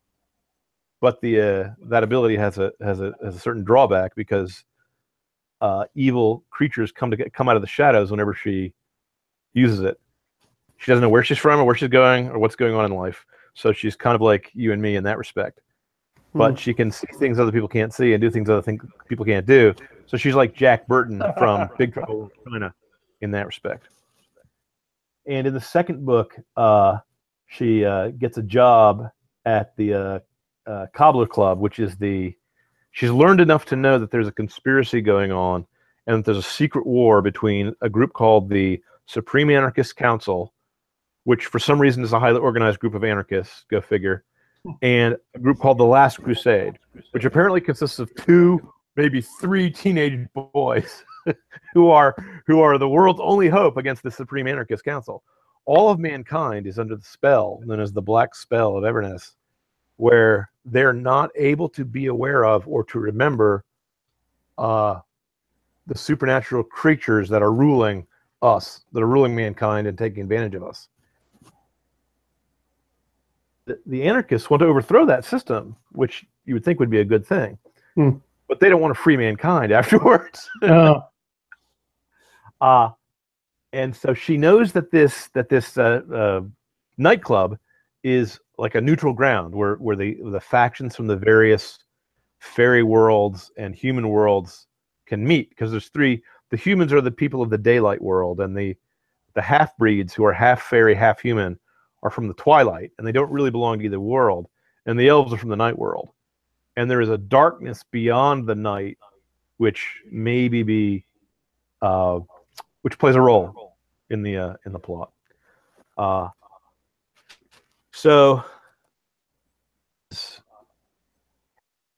But the uh, that ability has a has a has a certain drawback because uh, evil creatures come to get, come out of the shadows whenever she uses it. She doesn't know where she's from or where she's going or what's going on in life. So she's kind of like you and me in that respect. But Hmm. she can see things other people can't see and do things other things people can't do. So she's like Jack Burton from Big Trouble in China in that respect. And in the second book, uh, she uh, gets a job at the uh, Cobbler Club, which is the. She's learned enough to know that there's a conspiracy going on, and that there's a secret war between a group called the Supreme Anarchist Council, which for some reason is a highly organized group of anarchists. Go figure. And a group called the Last Crusade, which apparently consists of two, maybe three teenage boys who are who are the world's only hope against the Supreme Anarchist Council. All of mankind is under the spell known as the Black Spell of Everness, where they're not able to be aware of or to remember uh, the supernatural creatures that are ruling us, that are ruling mankind and taking advantage of us. The, the anarchists want to overthrow that system, which you would think would be a good thing. Hmm. But they don't want to free mankind afterwards. Uh, uh and so she knows that this that this uh, uh, nightclub is like a neutral ground where where the the factions from the various fairy worlds and human worlds can meet because there's three the humans are the people of the daylight world and the the half breeds who are half fairy half human are from the twilight and they don't really belong to either world and the elves are from the night world and there is a darkness beyond the night which maybe be uh, which plays a role in the uh, in the plot. Uh, so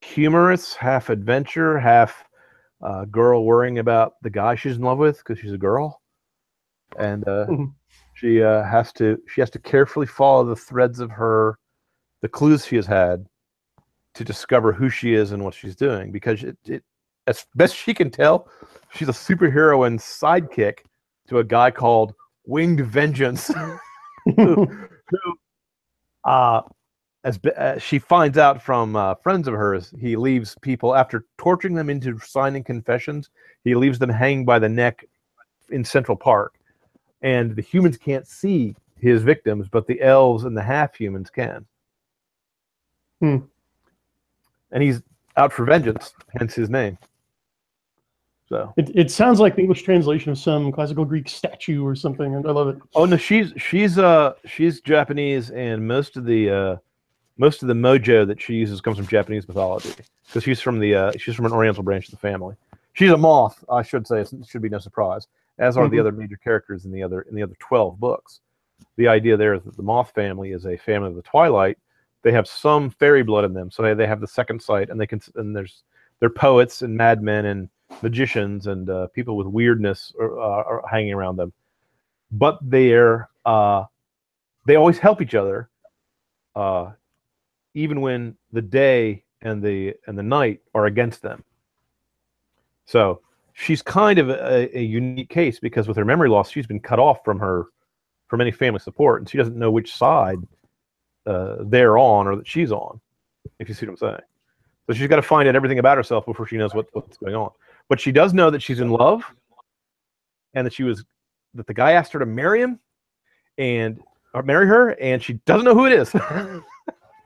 humorous, half adventure, half uh, girl worrying about the guy she's in love with because she's a girl, and uh, Mhm. she uh, has to she has to carefully follow the threads of her the clues she has had to discover who she is and what she's doing because it, it as best she can tell she's a superhero and sidekick to a guy called Winged Vengeance, who, who uh, as, uh, she finds out from uh, friends of hers, he leaves people after torturing them into signing confessions. He leaves them hanging by the neck in Central Park, and the humans can't see his victims, but the elves and the half humans can. Hmm. And he's out for vengeance, hence his name. So. it, it sounds like the English translation of some classical Greek statue or something. I love it. Oh no, she's she's uh she's Japanese, and most of the uh most of the mojo that she uses comes from Japanese mythology because she's from the uh she's from an Oriental branch of the family. she's a moth. I should say it should be no surprise, as are the Mhm. other major characters in the other in the other twelve books. The idea there is that the moth family is a family of the twilight. They have some fairy blood in them, so they, they have the second sight, and they can and there's they're poets and madmen and magicians and uh, people with weirdness are, uh, are hanging around them. But they're uh, they always help each other, uh, even when the day and the and the night are against them. So she's kind of a, a unique case because with her memory loss, she's been cut off from her from any family support, and she doesn't know which side uh, they're on or that she's on. If you see what I'm saying. So she's got to find out everything about herself before she knows what, what's going on. But she does know that she's in love, and that she was that the guy asked her to marry him, and or marry her, and she doesn't know who it is.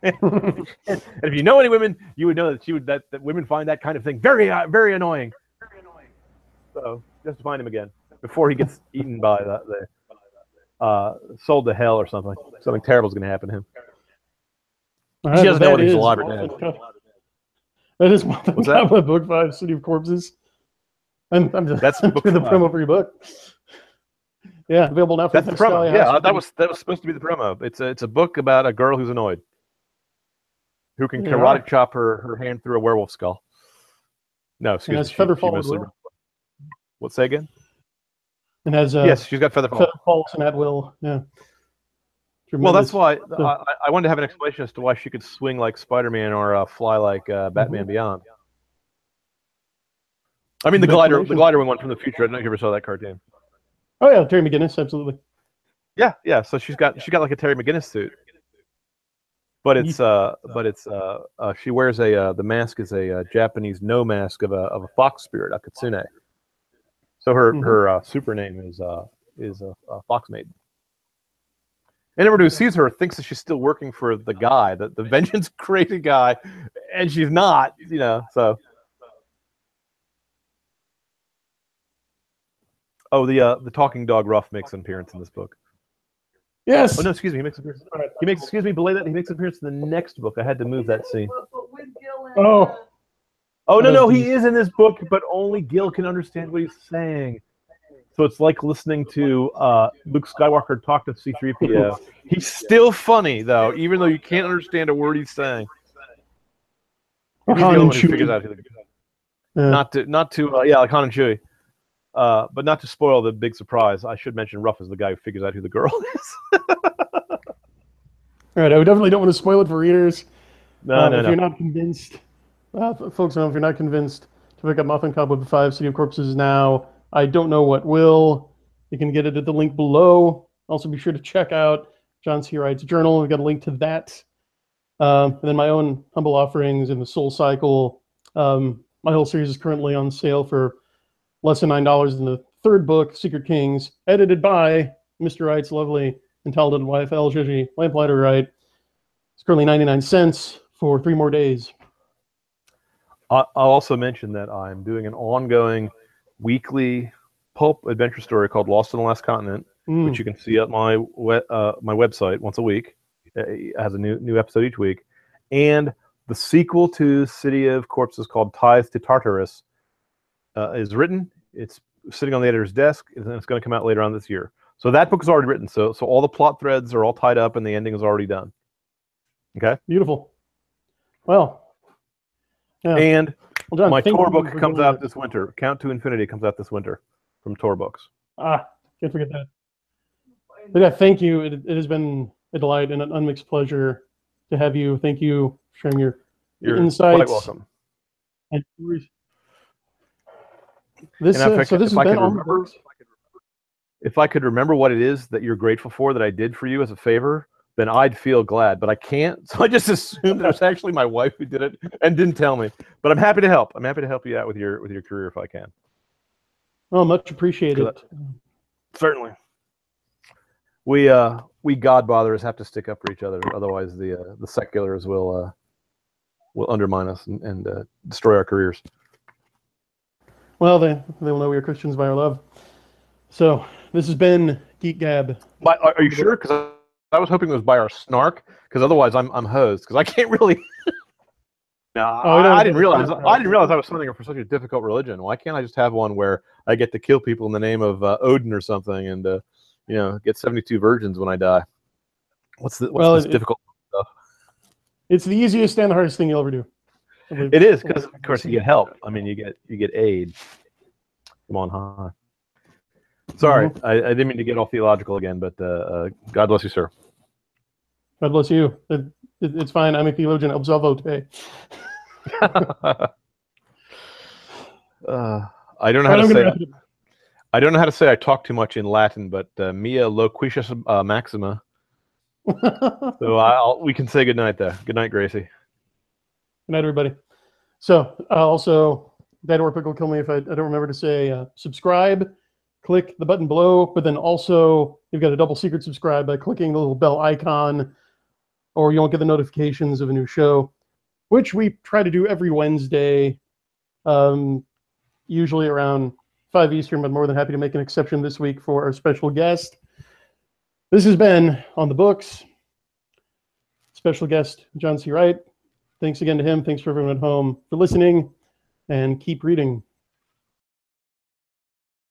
and, and if you know any women, you would know that she would that, that women find that kind of thing very uh, very annoying. So just to find him again before he gets eaten by the, the uh, sold to hell or something. Something terrible is going to happen to him. She doesn't know that whether he's alive or dead. That is and What's that? Book Five, City of Corpses. I'm, I'm just That's book the promo for your book. Yeah, available now. That's the promo. Yeah, that was that was supposed to be the promo. It's a it's a book about a girl who's annoyed, who can Yeah. karate chop her her hand through a werewolf skull. No, excuse me. she- feather she mostly- well. What say again? and has uh, yes, she's got feather feather falls and at will. Yeah. Well, that's Tremendous. why I, I wanted to have an explanation as to why she could swing like Spider-Man or uh, fly like uh, Batman Beyond. I mean, the glider, the glider one from the future. I don't know if you ever saw that cartoon. Oh yeah, Terry McGinnis, absolutely. Yeah, yeah. So she's got she got like a Terry McGinnis suit, but it's uh, but it's uh, uh she wears a uh, the mask is a uh, Japanese Noh mask of a of a fox spirit, a kitsune. So her Mhm. her uh, super name is uh is a, a fox maiden. And everyone who sees her thinks that she's still working for the guy, the, the vengeance crazy guy, and she's not, you know. So, oh, the uh, the talking dog Ruff makes an appearance in this book. Yes. Oh no, excuse me. He makes an appearance. He makes excuse me. Belay that. He makes an appearance in the next book. I had to move that scene. But, but with Gil and, Oh. Oh no, no, he is in this book, but only Gil can understand what he's saying. So it's like listening to uh, Luke Skywalker talk to C-3PO. He's still funny though, even though you can't understand a word he's saying. He's the only and one who figures out who the, Yeah. not to not to uh, yeah, like Han and Chewie. Uh, but not to spoil the big surprise, I should mention Ruff is the guy who figures out who the girl is. All right, I definitely don't want to spoil it for readers. no, Uh, no, if no. you're not convinced, uh, folks, know if you're not convinced to pick up Muffin Cobweb 5 City of Corpses now, I don't know what will. You can get it at the link below. Also, be sure to check out John C. Wright's journal. We've got a link to that. Um, and then my own humble offerings in the Soul Cycle. Um, my whole series is currently on sale for less than $9 in the third book, Secret Kings, edited by Mr. Wright's lovely and talented wife, L. Jagi Lamplighter Wright. It's currently 99 cents for three more days. I- I'll also mention that I'm doing an ongoing weekly pulp adventure story called Lost on the Last Continent, Mm. which you can see at my we- uh, my website once a week. It has a new new episode each week, and the sequel to City of Corpses called Ties to Tartarus uh, is written. It's sitting on the editor's desk, and it's going to come out later on this year. So that book is already written. So so all the plot threads are all tied up, and the ending is already done. Okay. Beautiful. Well, yeah. And well, John, my tour book comes out this. winter. Count to Infinity comes out this winter from Tor Books. Ah, can't forget that. But yeah, thank you. It, it has been a delight and an unmixed pleasure to have you. Thank you for sharing your You're insights. quite welcome. and. This, And if uh, I so this if has I been could on the remember- books. If I could remember what it is that you're grateful for that I did for you as a favor, then I'd feel glad. But I can't, so I just assumed that it was actually my wife who did it and didn't tell me. But I'm happy to help. I'm happy to help you out with your with your career if I can. Well, much appreciated. Good. Certainly. We uh we God botherers have to stick up for each other, otherwise the uh, the seculars will uh will undermine us and, and uh, destroy our careers. Well, they they will know we are Christians by our love. So this has been Geek Gab. But are, you sure? Because I, was hoping it was by our snark. Because otherwise, I'm I'm hosed. Because I can't really. No, Oh, I, didn't realize. I didn't realize I was signing for such a difficult religion. Why can't I just have one where I get to kill people in the name of uh, Odin or something, and uh, you know, get seventy-two virgins when I die? What's the what's Well, this it- difficult? Stuff? It's the easiest and the hardest thing you'll ever do. It is because, of course, you get help. I mean, you get you get aid from on high. Sorry, Mm-hmm. I, I didn't mean to get all theological again, but uh, uh, God bless you, sir. God bless you. It, it, it's fine. I'm a theologian. Absolvo te. uh, I don't know how to say. it. I don't know how to say. I talk too much in Latin, but uh, mia loquitius uh, maxima. So I'll, we can say goodnight there. Good night, Gracie. Good night, everybody. So, uh, also, that or pick will kill me if I, I don't remember to say uh, subscribe. Click the button below, but then also you've got a double secret subscribe by clicking the little bell icon, or you won't get the notifications of a new show, which we try to do every Wednesday, um, usually around 5 Eastern, but more than happy to make an exception this week for our special guest. This has been On the Books. Special guest, John C. Wright thanks again to him. Thanks for everyone at home for listening and keep reading.